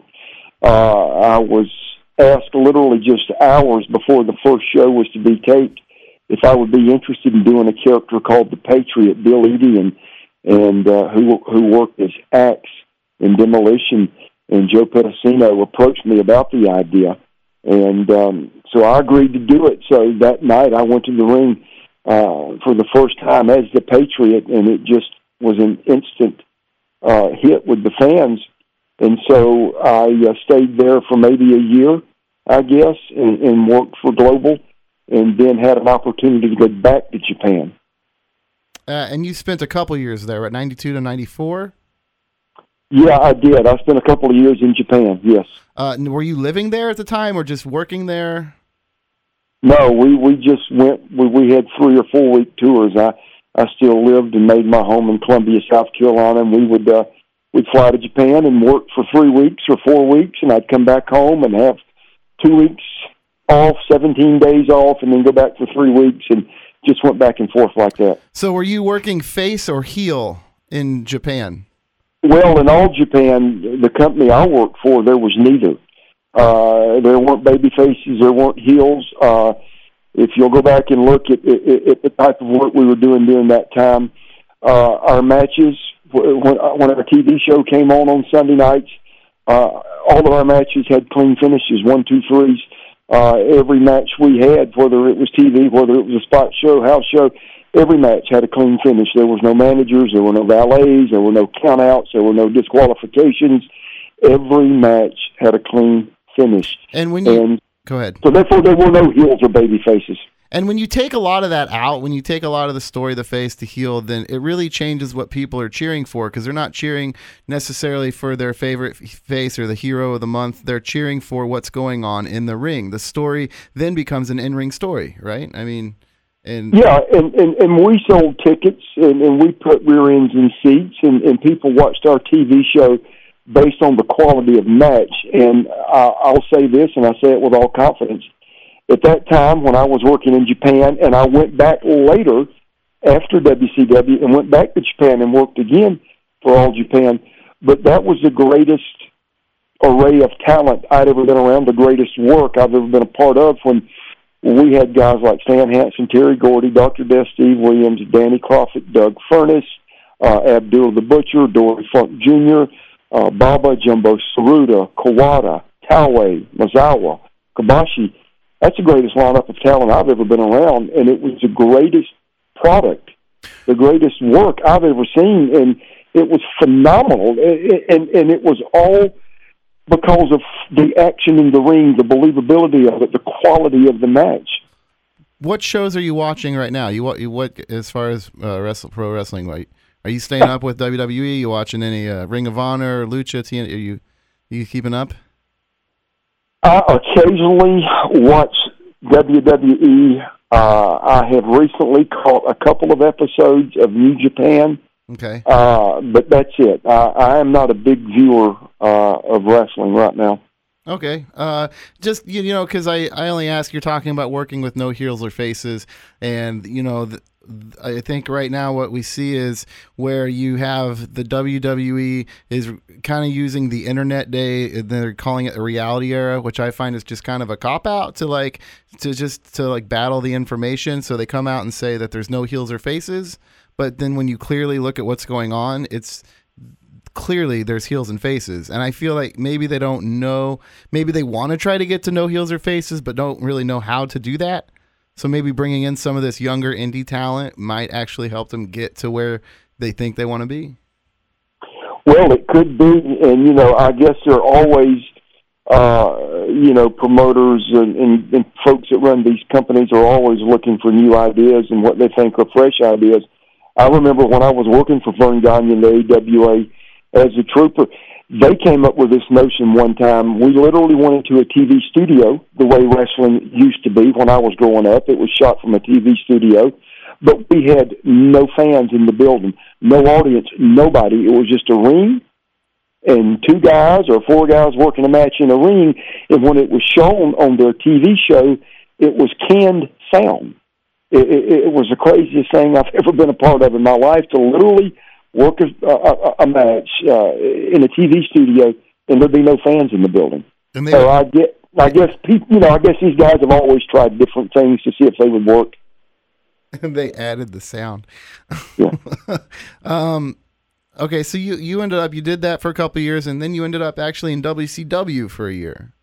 Uh, I was asked literally just hours before the first show was to be taped if I would be interested in doing a character called the Patriot, Bill Eadie, and and uh, who who worked as Axe in Demolition and Joe Pedicino approached me about the idea, and um, so I agreed to do it. So that night I went to the ring uh, for the first time as the Patriot, and it just was an instant uh, hit with the fans. And so I uh, stayed there for maybe a year, I guess, and, and worked for Global, and then had an opportunity to go back to Japan. Uh, and you spent a couple years there, right? Ninety two to ninety four. Yeah, I did. I spent a couple of years in Japan. Yes. Uh, were you living there at the time, or just working there? No, we we just went. We we had three or four week tours. I I still lived and made my home in Columbia, South Carolina, and we would uh, we'd fly to Japan and work for three weeks or four weeks, and I'd come back home and have two weeks off, seventeen days off, and then go back for three weeks, and just went back and forth like that. So were you working face or heel in Japan? Well, in all Japan, the company I worked for, there was neither. Uh, there weren't baby faces, there weren't heels. Uh, if you'll go back and look at, at, at the type of work we were doing during that time, uh, our matches, when, when our TV show came on on Sunday nights, uh, all of our matches had clean finishes, one, two, threes. Uh, Uh, every match we had, whether it was TV, whether it was a spot show, house show, every match had a clean finish. There was no managers, there were no valets, there were no countouts, there were no disqualifications. Every match had a clean finish. And when you And go ahead, so therefore there were no heels or baby faces. And when you take a lot of that out, when you take a lot of the story, the face, the heel, then it really changes what people are cheering for because they're not cheering necessarily for their favorite face or the hero of the month. They're cheering for what's going on in the ring. The story then becomes an in ring story, right? I mean, and Yeah, and, and, and we sold tickets and, and we put rear ends in seats and, and people watched our TV show based on the quality of match. And uh, I'll say this, and I say it with all confidence. At that time, when I was working in Japan, and I went back later after WCW and went back to Japan and worked again for All Japan, but that was the greatest array of talent I'd ever been around, the greatest work I've ever been a part of when we had guys like Stan Hansen, Terry Gordy, Dr. Death, Steve Williams, Danny Kroffat, Doug Furnas, uh, Abdul the Butcher, Dory Funk Jr., uh, Baba, Jumbo Tsuruta, Kawada, Taue, Misawa, Kobashi. That's the greatest lineup of talent I've ever been around, and it was the greatest product, the greatest work I've ever seen, and it was phenomenal. And, and, it was all because of the action in the ring, the believability of it, the quality of the match. what shows are you watching right now? You what? You, what as far as uh, wrestle, pro wrestling? Like, are you staying up with WWE? You watching any uh, Ring of Honor, Lucha? TN, are you you keeping up? I occasionally watch WWE. Uh, I have recently caught a couple of episodes of New Japan, Okay. uh, but that's it. I, I am not a big viewer uh, of wrestling right now. Okay. Uh, just you, you know, because I, I only ask. You're talking about working with no heels or faces, and you know, th- I think right now what we see is where you have the WWE is kind of using the internet day. and They're calling it the reality era, which I find is just kind of a cop out to like to just to like battle the information. So they come out and say that there's no heels or faces, but then when you clearly look at what's going on, it's clearly there's heels and faces and i feel like maybe they don't know maybe they want to try to get to know heels or faces but don't really know how to do that so maybe bringing in some of this younger indie talent might actually help them get to where they think they want to be Well, it could be, and you know, I guess there are always, uh, you know, promoters and, and, and folks that run these companies are always looking for new ideas and what they think are fresh ideas. I remember when I was working for Verne Gagne in the AWA as a trooper, they came up with this notion one time. We literally went into a TV studio, the way wrestling used to be when I was growing up. It was shot from a TV studio, but we had no fans in the building, no audience, nobody. It was just a ring and two guys or four guys working a match in a ring. And when it was shown on their TV show, it was canned sound. It, it, it was the craziest thing I've ever been a part of in my life to literally work a, a, a match uh, in a TV studio and there'd be no fans in the building. and they So I get, I guess people, you know, I guess these guys have always tried different things to see if they would work. And they added the sound Yeah. um okay so you you ended up you did that for a couple years and then you ended up actually in wcw for a year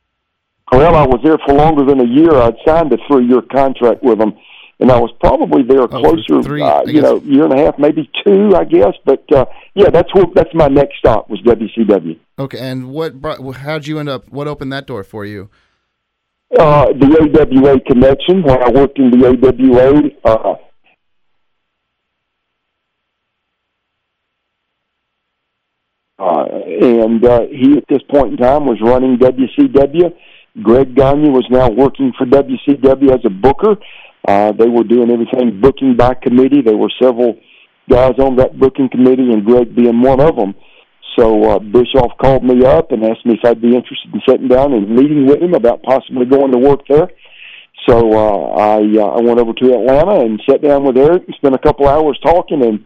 Well, I was there for longer than a year. I'd signed a three-year contract with them, and I was probably there Oh, closer, three- uh, you know, year and a half, maybe two, I guess. But uh, yeah, that's where that's my next stop was WCW. okay and what brought how'd you end up what opened that door for you Uh, the AWA connection when I worked in the AWA. Uh, uh, and uh, he, at this point in time, was running WCW. Greg Gagne was now working for WCW as a booker. Uh, they were doing everything booking by committee. There were several guys on that booking committee, and Greg being one of them. So uh, Bischoff called me up and asked me if I'd be interested in sitting down and meeting with him about possibly going to work there. So uh, I uh, I went over to Atlanta and sat down with Eric and spent a couple hours talking and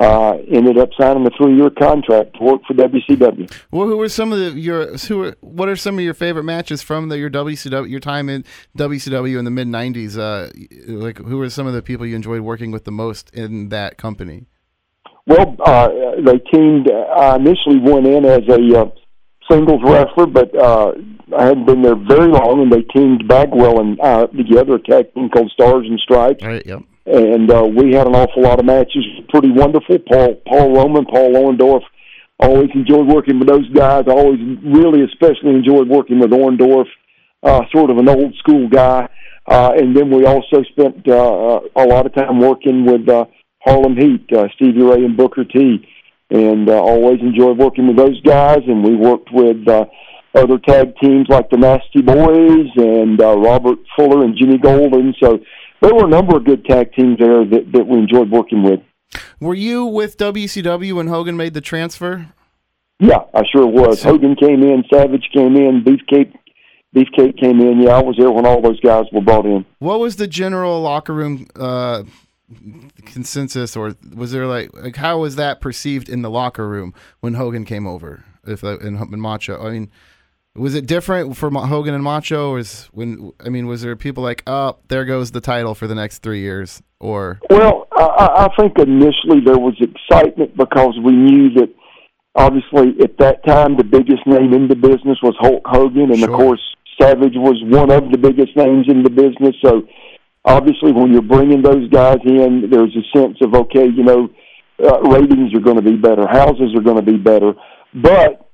uh, ended up signing a three year contract to work for WCW. Well, who were some of the your who were what are some of your favorite matches from the your WCW your time in WCW in the mid '90s? Uh, like who were some of the people you enjoyed working with the most in that company? Well, uh, they teamed. I initially went in as a uh, singles wrestler, but uh, I hadn't been there very long, and they teamed Bagwell and I together, a tag team called Stars and Stripes. Right. Yep. And uh, we had an awful lot of matches. Pretty wonderful. Paul Paul Roma, Paul Orndorff. Always enjoyed working with those guys. Always really, especially enjoyed working with Orndorff. Uh, sort of an old school guy. Uh, and then we also spent uh, a lot of time working with uh, Harlem Heat, uh, Stevie Ray and Booker T, and uh, always enjoyed working with those guys. And we worked with uh, other tag teams like the Nasty Boys and uh, Robert Fuller and Jimmy Golden. So there were a number of good tag teams there that, that we enjoyed working with. Were you with WCW when Hogan made the transfer? Yeah, I sure was. Hogan came in, Savage came in, Beefcake Beefcake came in. Yeah, I was there when all those guys were brought in. What was the general locker room uh, consensus, or was there like like how was that perceived in the locker room when Hogan came over? If uh, in, in Macho, I mean, was it different for Hogan and Macho? Was when I mean, was there people like, oh, there goes the title for the next three years, or? Well, I, I think initially there was excitement because we knew that obviously at that time the biggest name in the business was Hulk Hogan, and Sure. of course Savage was one of the biggest names in the business. So obviously when you're bringing those guys in, there's a sense of okay, you know, uh, ratings are going to be better, houses are going to be better, but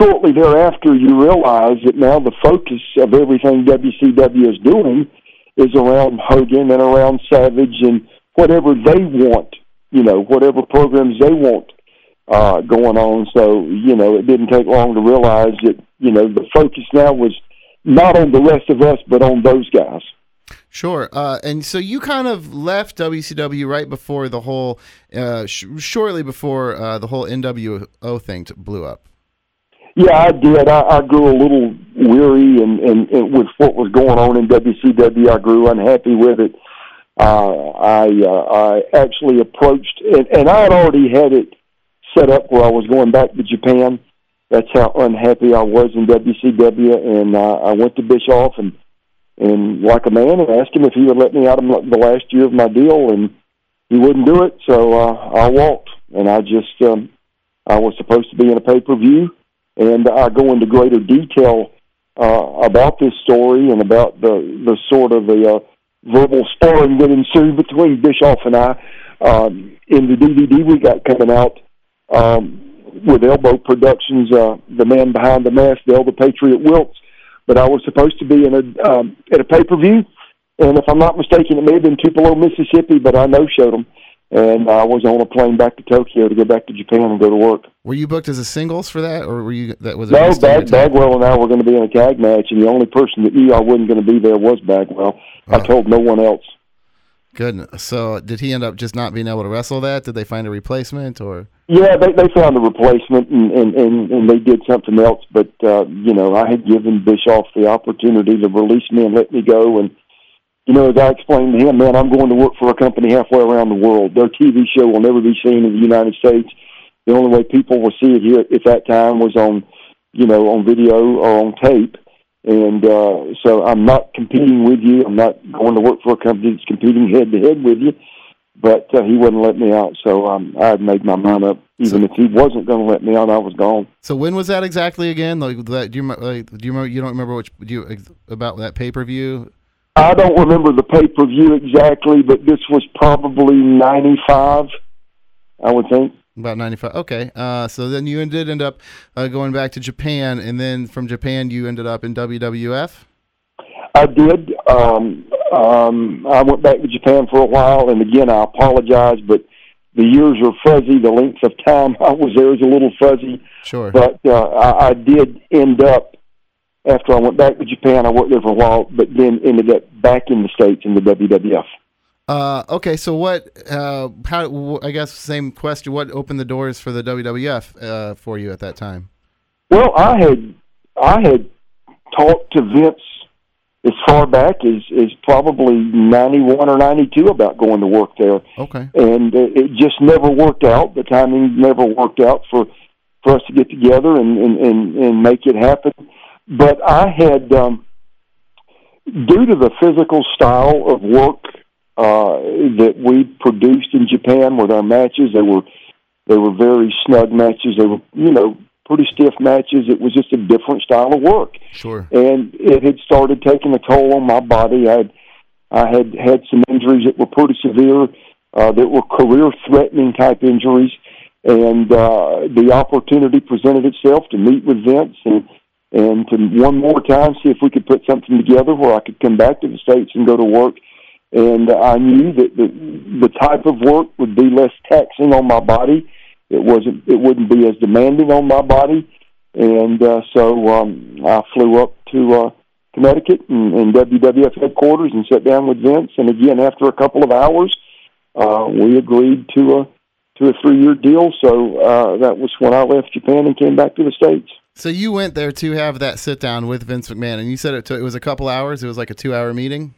shortly thereafter you realize that now the focus of everything WCW is doing is around Hogan and around Savage and whatever they want, you know, whatever programs they want uh, going on. So, you know, it didn't take long to realize that, you know, the focus now was not on the rest of us, but on those guys. Sure. Uh, and so you kind of left WCW right before the whole, uh, sh- shortly before uh, the whole NWO thing t- blew up. Yeah, I did. I, I grew a little weary and, and, and with what was going on in WCW. I grew unhappy with it. Uh, I uh, I actually approached, and, and I had already had it set up where I was going back to Japan. That's how unhappy I was in WCW, and uh, I went to Bischoff and and like a man, and asked him if he would let me out of the last year of my deal, and he wouldn't do it. So uh, I walked, and I just um, I was supposed to be in a pay per view and I go into greater detail uh, about this story and about the the sort of the uh, verbal sparring that ensued between Bischoff and I um, in the DVD we got coming out um, with Elbow Productions, uh, the man behind the mask, Del the Patriot Wilkes. But I was supposed to be in a um, at a pay per view, and if I'm not mistaken, it may have been Tupelo, Mississippi, but I no showed them. And I was on a plane back to Tokyo to go back to Japan and go to work. Were you booked as a singles for that, or were you that was No, Bag. Bagwell and I were going to be in a tag match, and the only person that knew I wasn't going to be there was Bagwell. I Oh. told no one else. Goodness. So did he end up just not being able to wrestle that? Did they find a replacement, or? Yeah, they they found a replacement, and and and, and they did something else. But uh, you know, I had given Bischoff the opportunity to release me and let me go, and you know, as I explained to him, man, I'm going to work for a company halfway around the world. Their TV show will never be seen in the United States. The only way people will see it here at that time was on, you know, on video or on tape. And uh, so I'm not competing with you. I'm not going to work for a company that's competing head to head with you. But uh, he wouldn't let me out, so um, I had made my mind up. Even if he wasn't going to let me out, I was gone. So when was that exactly again? Like that? Do you like, do you remember? You don't remember which? Do you about that pay per view? I don't remember the pay per view exactly, but this was probably '95, I would think. About ninety five. Okay. Uh, so then you did end up uh, going back to Japan, and then from Japan you ended up in WWF. I did. Um, um, I went back to Japan for a while, and again, I apologize, but the years are fuzzy. The length of time I was there is a little fuzzy, Sure. but uh, I, I did end up after I went back to Japan. I worked there for a while, but then ended up back in the states in the WWF. Uh, okay. So what? Uh, how? I guess same question. What opened the doors for the WWF uh, for you at that time? Well, I had I had talked to Vince as far back as as probably ninety one or ninety two about going to work there. Okay. and uh, it just never worked out. The timing never worked out for for us to get together and and and, and make it happen. But I had, um, due to the physical style of work uh, that we produced in Japan with our matches, they were they were very snug matches. They were you know pretty stiff matches. It was just a different style of work Sure. and it had started taking a toll on my body. I had I had had some injuries that were pretty severe, uh, that were career threatening type injuries, and uh, the opportunity presented itself to meet with Vince and and to one more time see if we could put something together where I could come back to the states and go to work. And I knew that the the type of work would be less taxing on my body. It wasn't. It wouldn't be as demanding on my body. And uh, so um, I flew up to uh, Connecticut and, and WWF headquarters and sat down with Vince. And again, after a couple of hours, uh, we agreed to a to a three year deal. So uh, that was when I left Japan and came back to the states. So you went there to have that sit down with Vince McMahon, and you said it took, it was a couple hours. It was like a two hour meeting.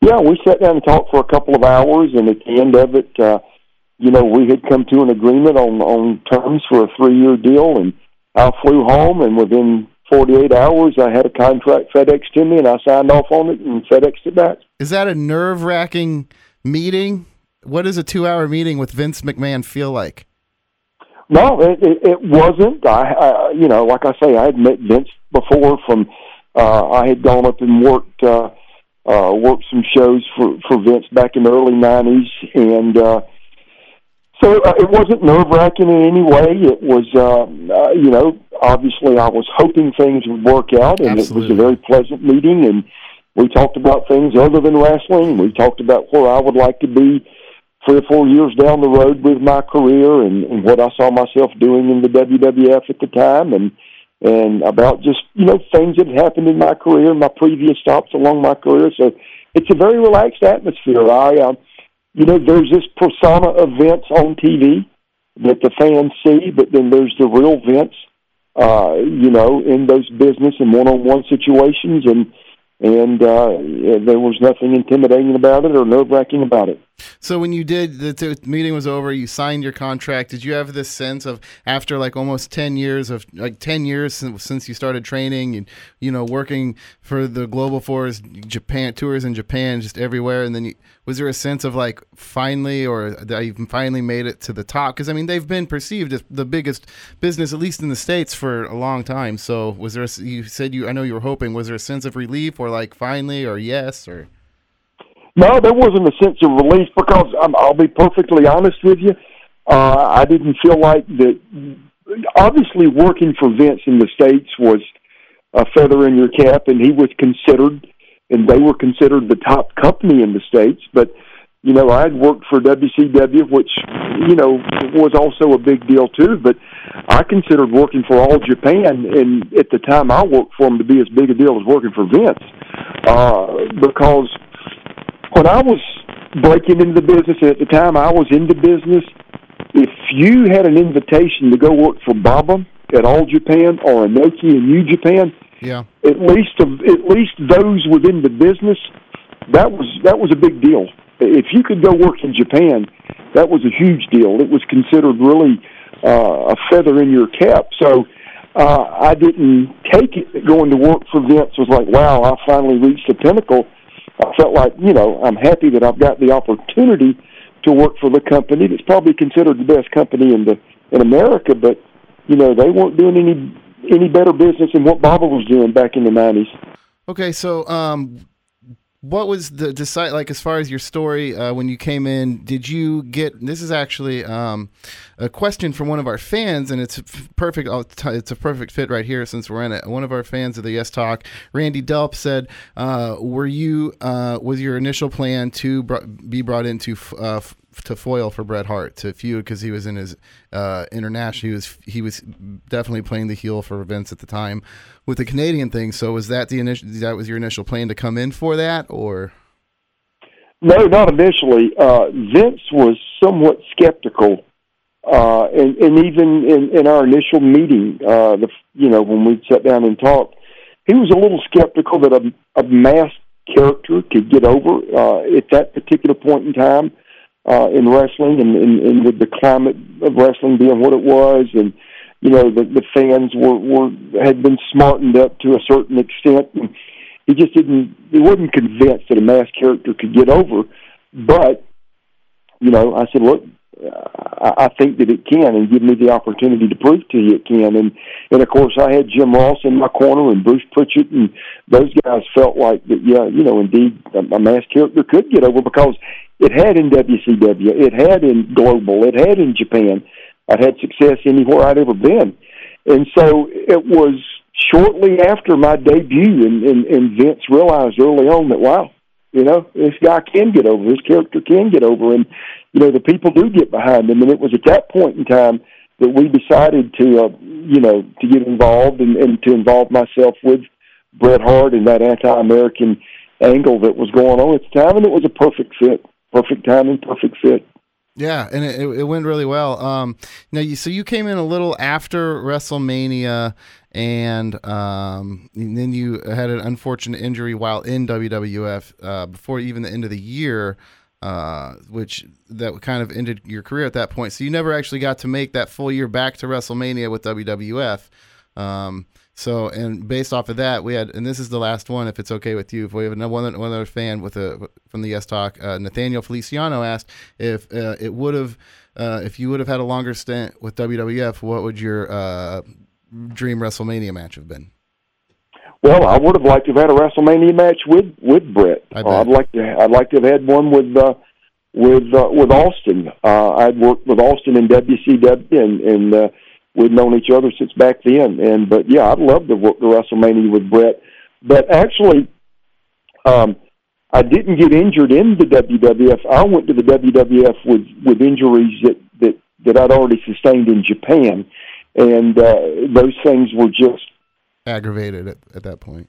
Yeah, we sat down and talked for a couple of hours, and at the end of it, uh, you know, we had come to an agreement on on terms for a three year deal, and I flew home, and within 48 hours, I had a contract FedEx to me, and I signed off on it and FedExed it back. Is that a nerve wracking meeting? What does a two hour meeting with Vince McMahon feel like? No, it, it, it wasn't. I, I, you know, like I say, I had met Vince before. From uh, I had gone up and worked uh, uh, worked some shows for for Vince back in the early '90s, and uh, so uh, it wasn't nerve wracking in any way. It was, uh, uh, you know, obviously I was hoping things would work out, and Absolutely. it was a very pleasant meeting. And we talked about things other than wrestling. We talked about where I would like to be three or four years down the road with my career, and, and what I saw myself doing in the WWF at the time, and and about just you know things that happened in my career, my previous stops along my career. So it's a very relaxed atmosphere. I. Uh, you know, there's this persona of Vince on TV that the fans see, but then there's the real Vince, uh, you know, in those business and one-on-one situations, and and uh, there was nothing intimidating about it or nerve-wracking about it. So when you did the meeting was over, you signed your contract. Did you have this sense of after like almost ten years of like ten years since, since you started training and you know working for the Global Force Japan tours in Japan, just everywhere, and then you, was there a sense of like finally or you finally made it to the top? Because I mean they've been perceived as the biggest business, at least in the states, for a long time. So was there? A, you said you I know you were hoping. Was there a sense of relief or like finally or yes or? No, there wasn't a sense of relief because um, I'll be perfectly honest with you. Uh, I didn't feel like that. Obviously, working for Vince in the states was a feather in your cap, and he was considered, and they were considered the top company in the states. But you know, I had worked for WCW, which you know was also a big deal too. But I considered working for All Japan, and at the time I worked for them to be as big a deal as working for Vince, uh, because when I was breaking into the business, and at the time I was in the business, if you had an invitation to go work for Baba at All Japan or Inoki in New Japan, Yeah. at least of at least those within the business, that was that was a big deal. If you could go work in Japan, that was a huge deal. It was considered really uh, a feather in your cap. So uh, I didn't take it that going to work for Vince was like, wow, I finally reached the pinnacle. I felt like, you know, I'm happy that I've got the opportunity to work for the company that's probably considered the best company in the in America, but you know, they weren't doing any any better business than what Baba was doing back in the nineties. Okay, so um, what was the decide like as far as your story uh, when you came in? Did you get this is actually um, a question from one of our fans, and it's perfect. It's a perfect fit right here since we're in it. One of our fans of the Yes Talk, Randy Delp, said, uh, "Were you uh, was your initial plan to br- be brought into f- uh, to foil for Bret Hart to feud because he was in his uh, international. He was he was definitely playing the heel for Vince at the time with the Canadian thing. So was that the initial? That was your initial plan to come in for that, or No, not initially. Uh, Vince was somewhat skeptical, uh, and, and even in, in our initial meeting, uh, the you know when we sat down and talked, he was a little skeptical that a, a masked character could get over uh, at that particular point in time uh, in wrestling, and, and, and with the climate of wrestling being what it was, and you know the, the fans were, were had been smartened up to a certain extent. And, he just didn't he wasn't convinced that a masked character could get over but you know i said look I, think that it can and give me the opportunity to prove to you it can and and of course i had jim ross in my corner and bruce prichard and those guys felt like that yeah you know indeed a, a masked character could get over because it had in wcw it had in global. It had in japan. I'd had success anywhere i'd ever been. And so it was shortly after my debut, and, and, and Vince realized early on that wow, you know, this guy can get over, his character can get over, and you know the people do get behind him. And it was at that point in time that we decided to, uh, you know, to get involved and, and to involve myself with Bret Hart and that anti-American angle that was going on at the time, and it was a perfect fit, perfect timing, perfect fit. Yeah, and it, it went really well. Um, now, you, so you came in a little after WrestleMania, and, um, and then you had an unfortunate injury while in WWF uh, before even the end of the year, uh, which that kind of ended your career at that point. So you never actually got to make that full year back to WrestleMania with WWF. Um, so, and based off of that, we had, and this is the last one, if it's okay with you. If we have another one, one other fan with a from the Yes Talk, uh, Nathaniel Feliciano asked if uh, it would have, uh, if you would have had a longer stint with WWF, what would your uh, dream WrestleMania match have been? Well, I would have liked to have had a WrestleMania match with with Bret. I would like to. I'd like to have had one with uh, with uh, with Austin. Uh, I'd worked with Austin in WCW and and. We'd known each other since back then. And but yeah, I'd love to work the WrestleMania with Bret. But actually, um, I didn't get injured in the WWF. I went to the WWF with with injuries that that that I'd already sustained in Japan, and uh, those things were just aggravated at, at that point.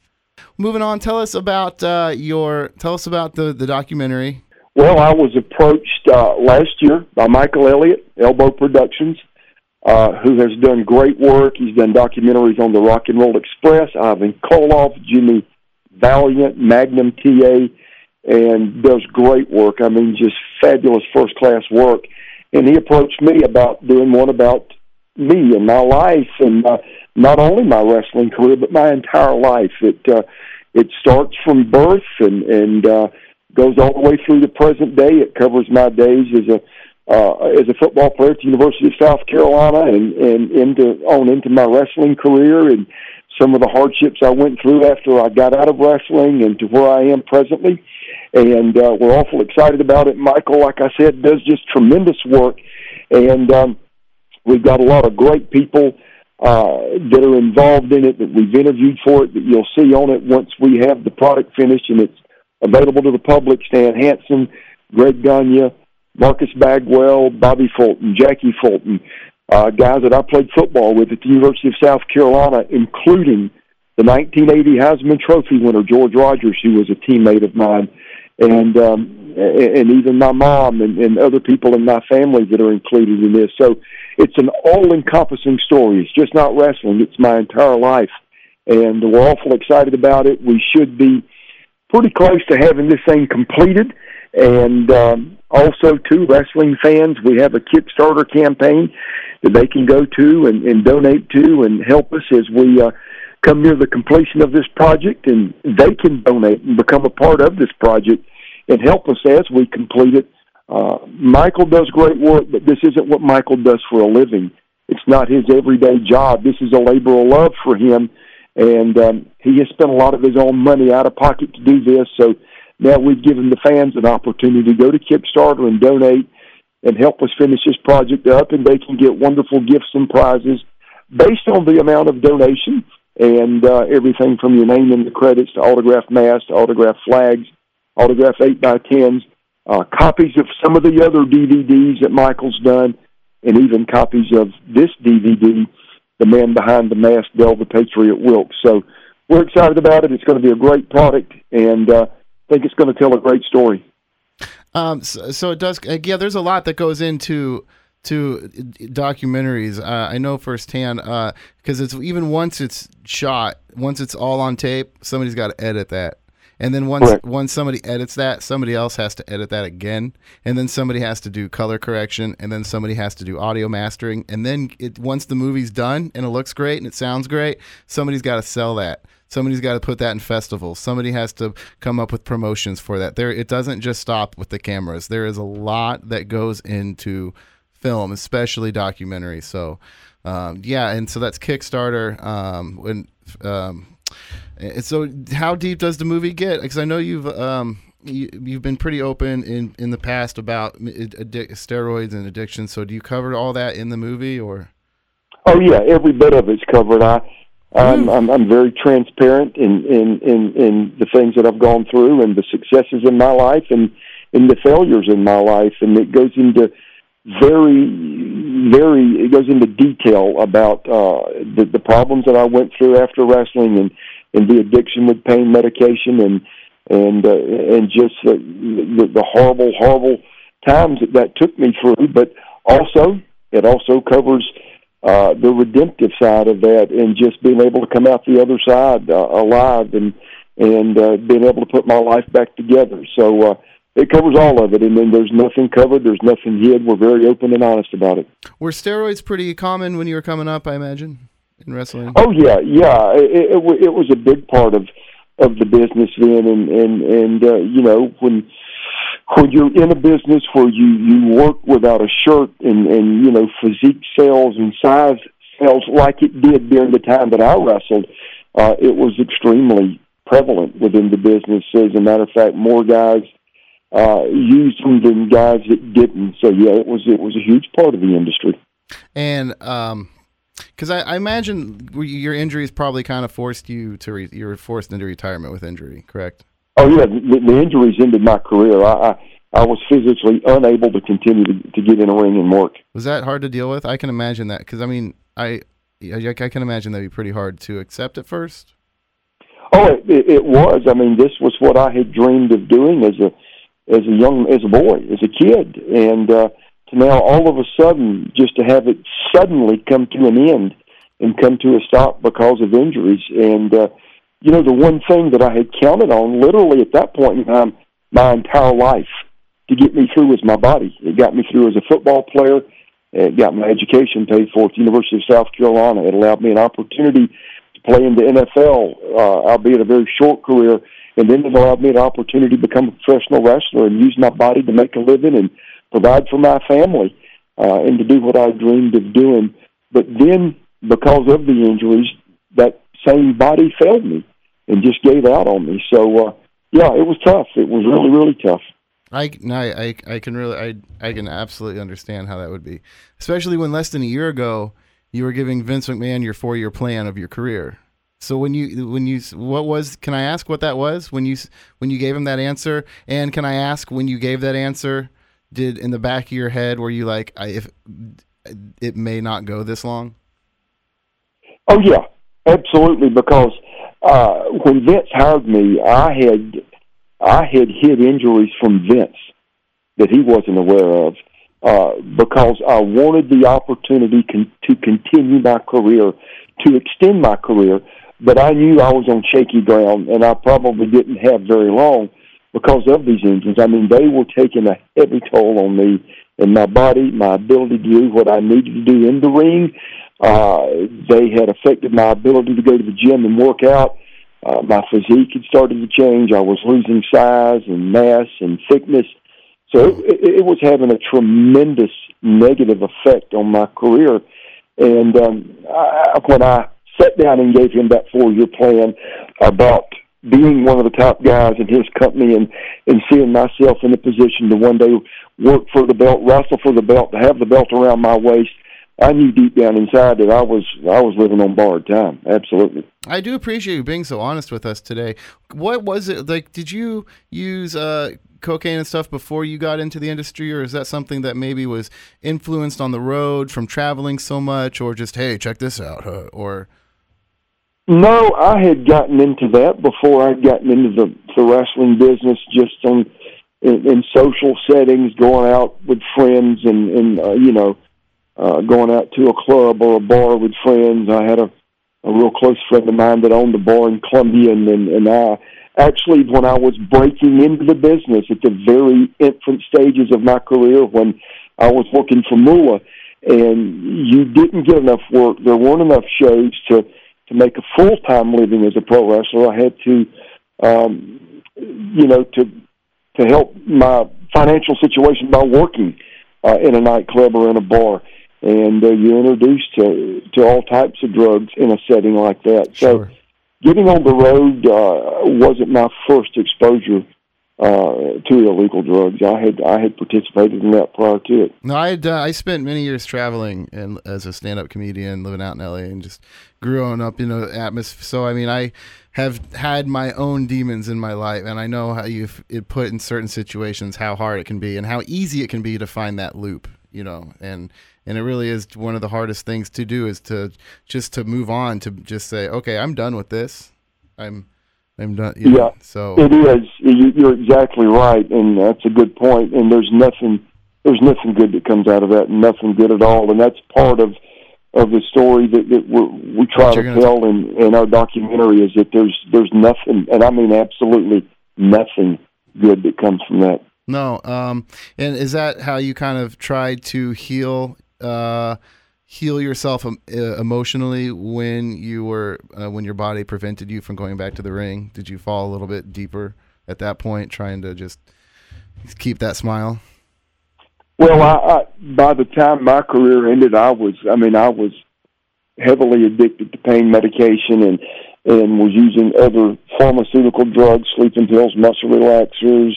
Moving on, tell us about uh, your tell us about the the documentary. Well, I was approached uh, last year by Michael Elliott, Elbow Productions, uh, who has done great work. He's done documentaries on the Rock and Roll Express, Ivan Koloff, Jimmy Valiant, Magnum TA, and does great work. I mean, just fabulous first class work. And he approached me about doing one about me and my life, and uh, not only my wrestling career, but my entire life. It uh, it starts from birth and and uh, goes all the way through the present day. It covers my days as a uh, as a football player at the University of South Carolina and, and into on into my wrestling career and some of the hardships I went through after I got out of wrestling and to where I am presently. And uh, we're awful excited about it. Michael, like I said, does just tremendous work, and um, we've got a lot of great people uh, that are involved in it that we've interviewed for it that you'll see on it once we have the product finished and it's available to the public. Stan Hansen, Greg Gagne, Marcus Bagwell, Bobby Fulton, Jackie Fulton, uh, guys that I played football with at the University of South Carolina, including the 1980 Heisman Trophy winner George Rogers, who was a teammate of mine, and um, and even my mom and, and other people in my family that are included in this. So it's an all-encompassing story. It's just not wrestling; it's my entire life, and we're awful excited about it. We should be pretty close to having this thing completed, and um, also, to wrestling fans, we have a Kickstarter campaign that they can go to and, and donate to and help us as we uh, come near the completion of this project. And they can donate and become a part of this project and help us as we complete it. Uh, Michael does great work, but this isn't what Michael does for a living. It's not his everyday job. This is a labor of love for him, and um, he has spent a lot of his own money out of pocket to do this. So now we've given the fans an opportunity to go to Kickstarter and donate and help us finish this project up, and they can get wonderful gifts and prizes based on the amount of donation and uh, everything from your name in the credits to autographed masks, to autographed flags, autographed 8 by 10s uh, copies of some of the other DVDs that Michael's done, and even copies of this DVD, The Man Behind the Mask, Del the Patriot Wilkes. So we're excited about it. It's going to be a great product, and uh, think it's going to tell a great story. Um, so, so, it does. Uh, yeah, there's a lot that goes into to documentaries. Uh, I know firsthand because uh, it's even once it's shot, once it's all on tape, somebody's got to edit that. And then once Correct. once somebody edits that, somebody else has to edit that again, and then somebody has to do color correction, and then somebody has to do audio mastering, and then it once the movie's done and it looks great and it sounds great, somebody's got to sell that. Somebody's got to put that in festivals. Somebody has to come up with promotions for that. There, it doesn't just stop with the cameras. There is a lot that goes into film, especially documentary. So, um, yeah, and so that's Kickstarter. Um, when, um, and so how deep does the movie get? Because I know you've um, you, have been pretty open in in the past about steroids and addiction. So do you cover all that in the movie or? Oh yeah, every bit of it's covered. I I'm, I'm, I'm very transparent in, in, in, in the things that I've gone through and the successes in my life and in the failures in my life. And it goes into very, very, it goes into detail about uh, the, the problems that I went through after wrestling and, and the addiction with pain medication and, and, uh, and just the, the, the horrible, horrible times that that took me through. But also, it also covers uh, the redemptive side of that, and just being able to come out the other side uh, alive, and and uh, being able to put my life back together. So uh, it covers all of it, and then there's nothing covered, there's nothing hid. We're very open and honest about it. Were steroids pretty common when you were coming up? I imagine in wrestling. Oh yeah, yeah. It, it, it was a big part of of the business then, and and and uh, you know when when you're in a business where you you work without a shirt and and you know physique sales and size sales like it did during the time that I wrestled, uh, it was extremely prevalent within the business. As a matter of fact, more guys uh, used them than guys that didn't. So yeah, it was it was a huge part of the industry. And um, because I, I imagine your injuries probably kind of forced you to re- you were forced into retirement with injury, correct? Oh yeah, the, the injuries ended my career. I, I I was physically unable to continue to, to get in a ring and work. Was that hard to deal with? I can imagine that because I mean, I I can imagine that'd be pretty hard to accept at first. Oh, it, it was. I mean, this was what I had dreamed of doing as a as a young as a boy, as a kid, and uh, to now all of a sudden just to have it suddenly come to an end and come to a stop because of injuries and. uh you know, the one thing that I had counted on literally at that point in time my entire life to get me through was my body. It got me through as a football player. It got my education paid for at the University of South Carolina. It allowed me an opportunity to play in the NFL, uh, albeit a very short career. And then it allowed me an opportunity to become a professional wrestler and use my body to make a living and provide for my family uh, and to do what I dreamed of doing. But then, because of the injuries, that same body failed me and just gave out on me. So uh, yeah, it was tough. It was really really tough. I, I, I can really I I can absolutely understand how that would be, especially when less than a year ago you were giving Vince McMahon your four year plan of your career. So when you when you what was can I ask what that was when you when you gave him that answer and can I ask when you gave that answer did in the back of your head were you like I, if it may not go this long? Oh yeah, absolutely because uh, when Vince hired me, I had I had hid injuries from Vince that he wasn't aware of uh, because I wanted the opportunity con- to continue my career, to extend my career. But I knew I was on shaky ground, and I probably didn't have very long because of these injuries. I mean, they were taking a heavy toll on me and my body, my ability to do what I needed to do in the ring, uh, they had affected my ability to go to the gym and work out. Uh, my physique had started to change. I was losing size and mass and thickness. So it, it was having a tremendous negative effect on my career. And um, I, when I sat down and gave him that four-year plan about being one of the top guys in his company and and seeing myself in a position to one day work for the belt, wrestle for the belt, to have the belt around my waist, I knew deep down inside that I was I was living on borrowed time. Absolutely. I do appreciate you being so honest with us today. What was it like? Did you use uh, cocaine and stuff before you got into the industry, or is that something that maybe was influenced on the road from traveling so much, or just hey, check this out, huh? or no, I had gotten into that before I'd gotten into the, the wrestling business, just on in, in social settings, going out with friends, and and uh, you know uh, going out to a club or a bar with friends. I had a, a real close friend of mine that owned a bar in Columbia, and, and, and I actually, when I was breaking into the business at the very infant stages of my career, when I was working for Moolah, and you didn't get enough work, there weren't enough shows to to make a full time living as a pro wrestler. I had to, um, you know, to to help my financial situation by working uh, in a nightclub or in a bar and uh, you're introduced to to all types of drugs in a setting like that. Sure. So, getting on the road uh, wasn't my first exposure uh, to illegal drugs. I had I had participated in that prior to it. No, I had, uh, I spent many years traveling and as a stand-up comedian, living out in LA, and just growing up in an atmosphere. So I mean, I have had my own demons in my life, and I know how you it put in certain situations how hard it can be and how easy it can be to find that loop. You know, and and it really is one of the hardest things to do is to just to move on to just say, okay, I'm done with this. I'm I'm done. You know, Yeah, So It is. You- You're exactly right, and that's a good point. And there's nothing, there's nothing good that comes out of that, nothing good at all. And that's part of of the story that, that we're, we try to tell in in our documentary is that there's there's nothing, and I mean absolutely nothing good that comes from that. No. Um, and is that how you kind of tried to heal, uh, heal yourself um, emotionally when you were uh, when your body prevented you from going back to the ring? Did you fall a little bit deeper at that point, trying to just keep that smile? Well, I, I by the time my career ended, I was I mean I was heavily addicted to pain medication and and was using other pharmaceutical drugs, sleeping pills, muscle relaxers,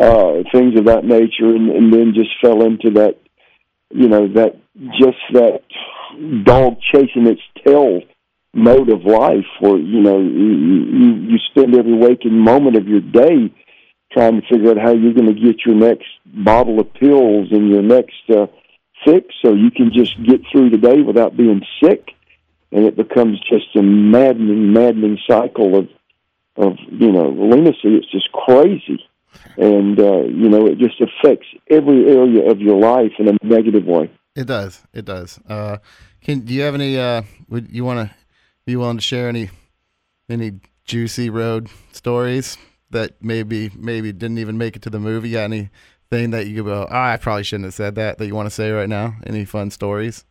uh, things of that nature, and, and then just fell into that, you know, that just that dog chasing its tail mode of life, where you know you you, spend every waking moment of your day trying to figure out how you're going to get your next bottle of pills and your next uh, fix so you can just get through the day without being sick. And it becomes just a maddening, maddening cycle of, of you know, lunacy. It's just crazy. And, uh, you know, it just affects every area of your life in a negative way. It does. It does. Uh, can do you have any? Uh, would you want to be willing to share any any juicy road stories that maybe maybe didn't even make it to the movie? Got anything that you could go? Oh, I probably shouldn't have said that. That you want to say right now? Any fun stories?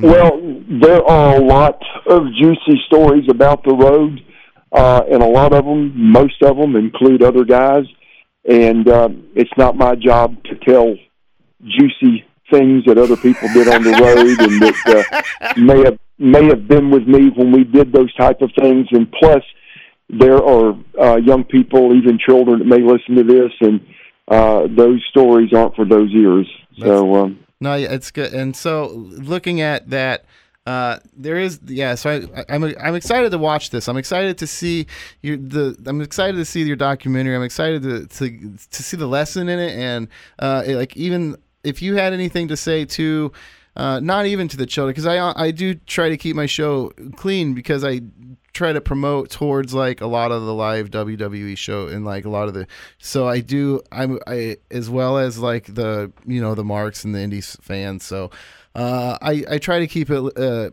Well, there are a lot of juicy stories about the road, uh, and a lot of them, most of them, include other guys. And uh, it's not my job to tell juicy things that other people did on the road and that uh, may have may have been with me when we did those type of things. And plus, there are uh, young people, even children, that may listen to this, and uh, those stories aren't for those ears. So. Um, No, it's good. And so, looking at that, uh, there is yeah. So I, I'm I'm excited to watch this. I'm excited to see your the. I'm excited to see your documentary. I'm excited to to to see the lesson in it, and uh, it- like even if you had anything to say to. Uh, not even to the children, because I I do try to keep my show clean because I try to promote towards like a lot of the live WWE show and like a lot of the so I do I'm I as well as like the you know the marks and the indies fans so uh I I try to keep it uh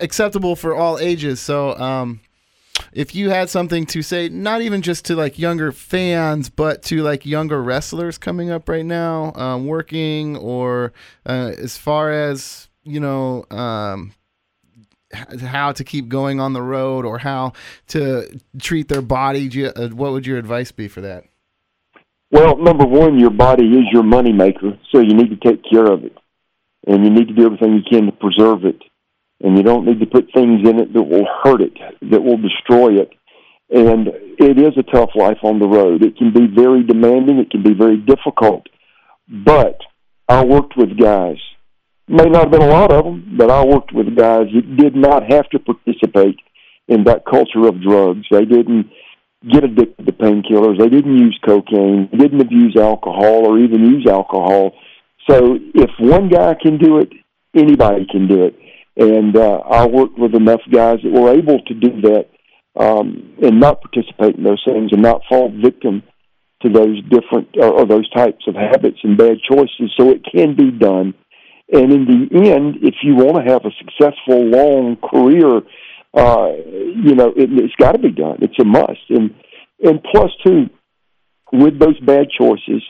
acceptable for all ages so um if you had something to say not even just to like younger fans but to like younger wrestlers coming up right now um working or uh, as far as you know um how to keep going on the road or how to treat their body. Uh, what would your advice be for that? Well, number one, your body is your money maker, so you need to take care of it, and you need to do everything you can to preserve it. And you don't need to put things in it that will hurt it, that will destroy it. And it is a tough life on the road. It can be very demanding. It can be very difficult. But I worked with guys. May not have been a lot of them, but I worked with guys that did not have to participate in that culture of drugs. They didn't get addicted to painkillers. They didn't use cocaine. Didn't abuse alcohol or even use alcohol. So if one guy can do it, anybody can do it. And uh, I worked with enough guys that were able to do that um, and not participate in those things and not fall victim to those different or, or those types of habits and bad choices. So it can be done. And in the end, if you want to have a successful, long career, uh, you know, it, it's got to be done. It's a must. And and plus, too, with those bad choices,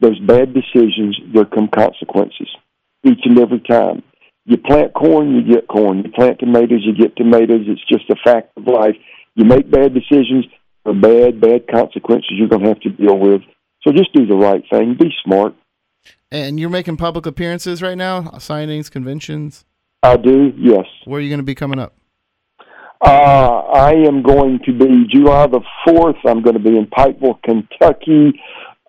those bad decisions, there come consequences each and every time. You plant corn, you get corn. You plant tomatoes, you get tomatoes. It's just a fact of life. You make bad decisions, there are bad, bad consequences you're going to have to deal with. So just do the right thing. Be smart. And you're making public appearances right now, signings, conventions. I do, yes. Where are you going to be coming up? Uh, I am going to be July the 4th. I'm going to be in Pikeville, Kentucky.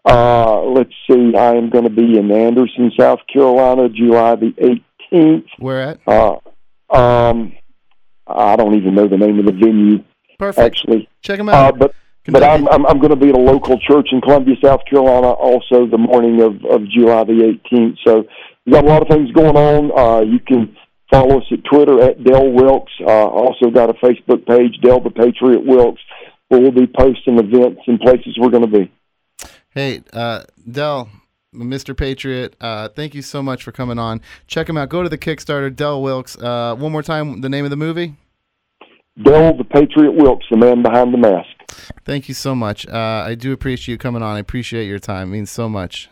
Uh, let's see. I am going to be in Anderson, South Carolina, July the 18th. Where at? Uh, um, I don't even know the name of the venue Perfect. actually. Check him Uh, out. but but I'm I'm, I'm going to be at a local church in Columbia, South Carolina, also the morning of of July the 18th. So we got a lot of things going on. Uh, you can follow us at Twitter at Del Wilkes. Uh, also got a Facebook page, Del the Patriot Wilkes, where we'll be posting events and places we're going to be. Hey, uh, Del, Mr. Patriot, uh, thank you so much for coming on. Check him out. Go to the Kickstarter, Del Wilkes. Uh, one more time, the name of the movie. Del the Patriot Wilkes, the man behind the mask. Thank you so much. Uh, I do appreciate you coming on. I appreciate your time. It means so much.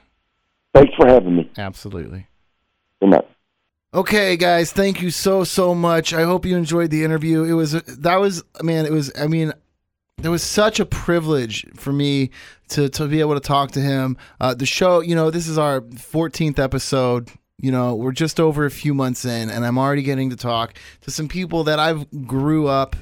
Thanks for having me. Absolutely. Good night. Okay, guys, thank you so so much. I hope you enjoyed the interview. It was that was man, it was I mean, there was such a privilege for me to to be able to talk to him. Uh, the show, you know, this is our 14th episode. You know, we're just over a few months in, and I'm already getting to talk to some people that I've grew up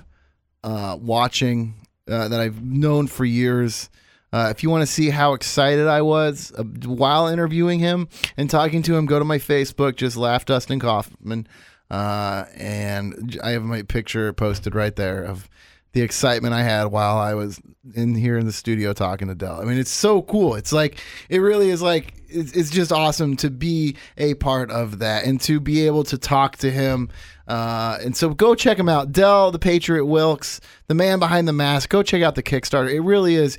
uh, watching, uh, that I've known for years. Uh, if you want to see how excited I was uh, while interviewing him and talking to him, go to my Facebook, just laugh Dustin Kaufman. Uh, and I have my picture posted right there of the excitement I had while I was in here in the studio talking to Del. I mean, it's so cool. It's like, it really is like, it's, it's just awesome to be a part of that and to be able to talk to him. Uh, and so go check him out. Del, the Patriot Wilkes, the man behind the mask. Go check out the Kickstarter. It really is.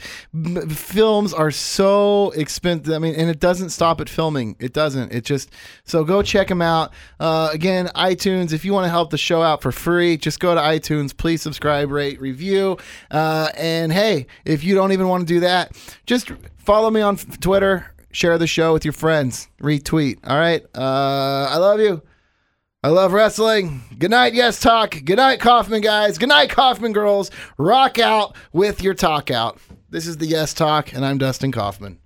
Films are so expensive. I mean, and it doesn't stop at filming. It doesn't. It just, so go check him out. Uh, again, iTunes, if you want to help the show out for free, just go to iTunes. Please subscribe, rate, review. Uh, and hey, if you don't even want to do that, just follow me on Twitter. Share the show with your friends. Retweet. All right. Uh, I love you. I love wrestling. Good night, yes, talk. Good night, Kaufman guys. Good night, Kaufman girls. Rock out with your talk out. This is the Yes Talk, and I'm Dustin Kaufman.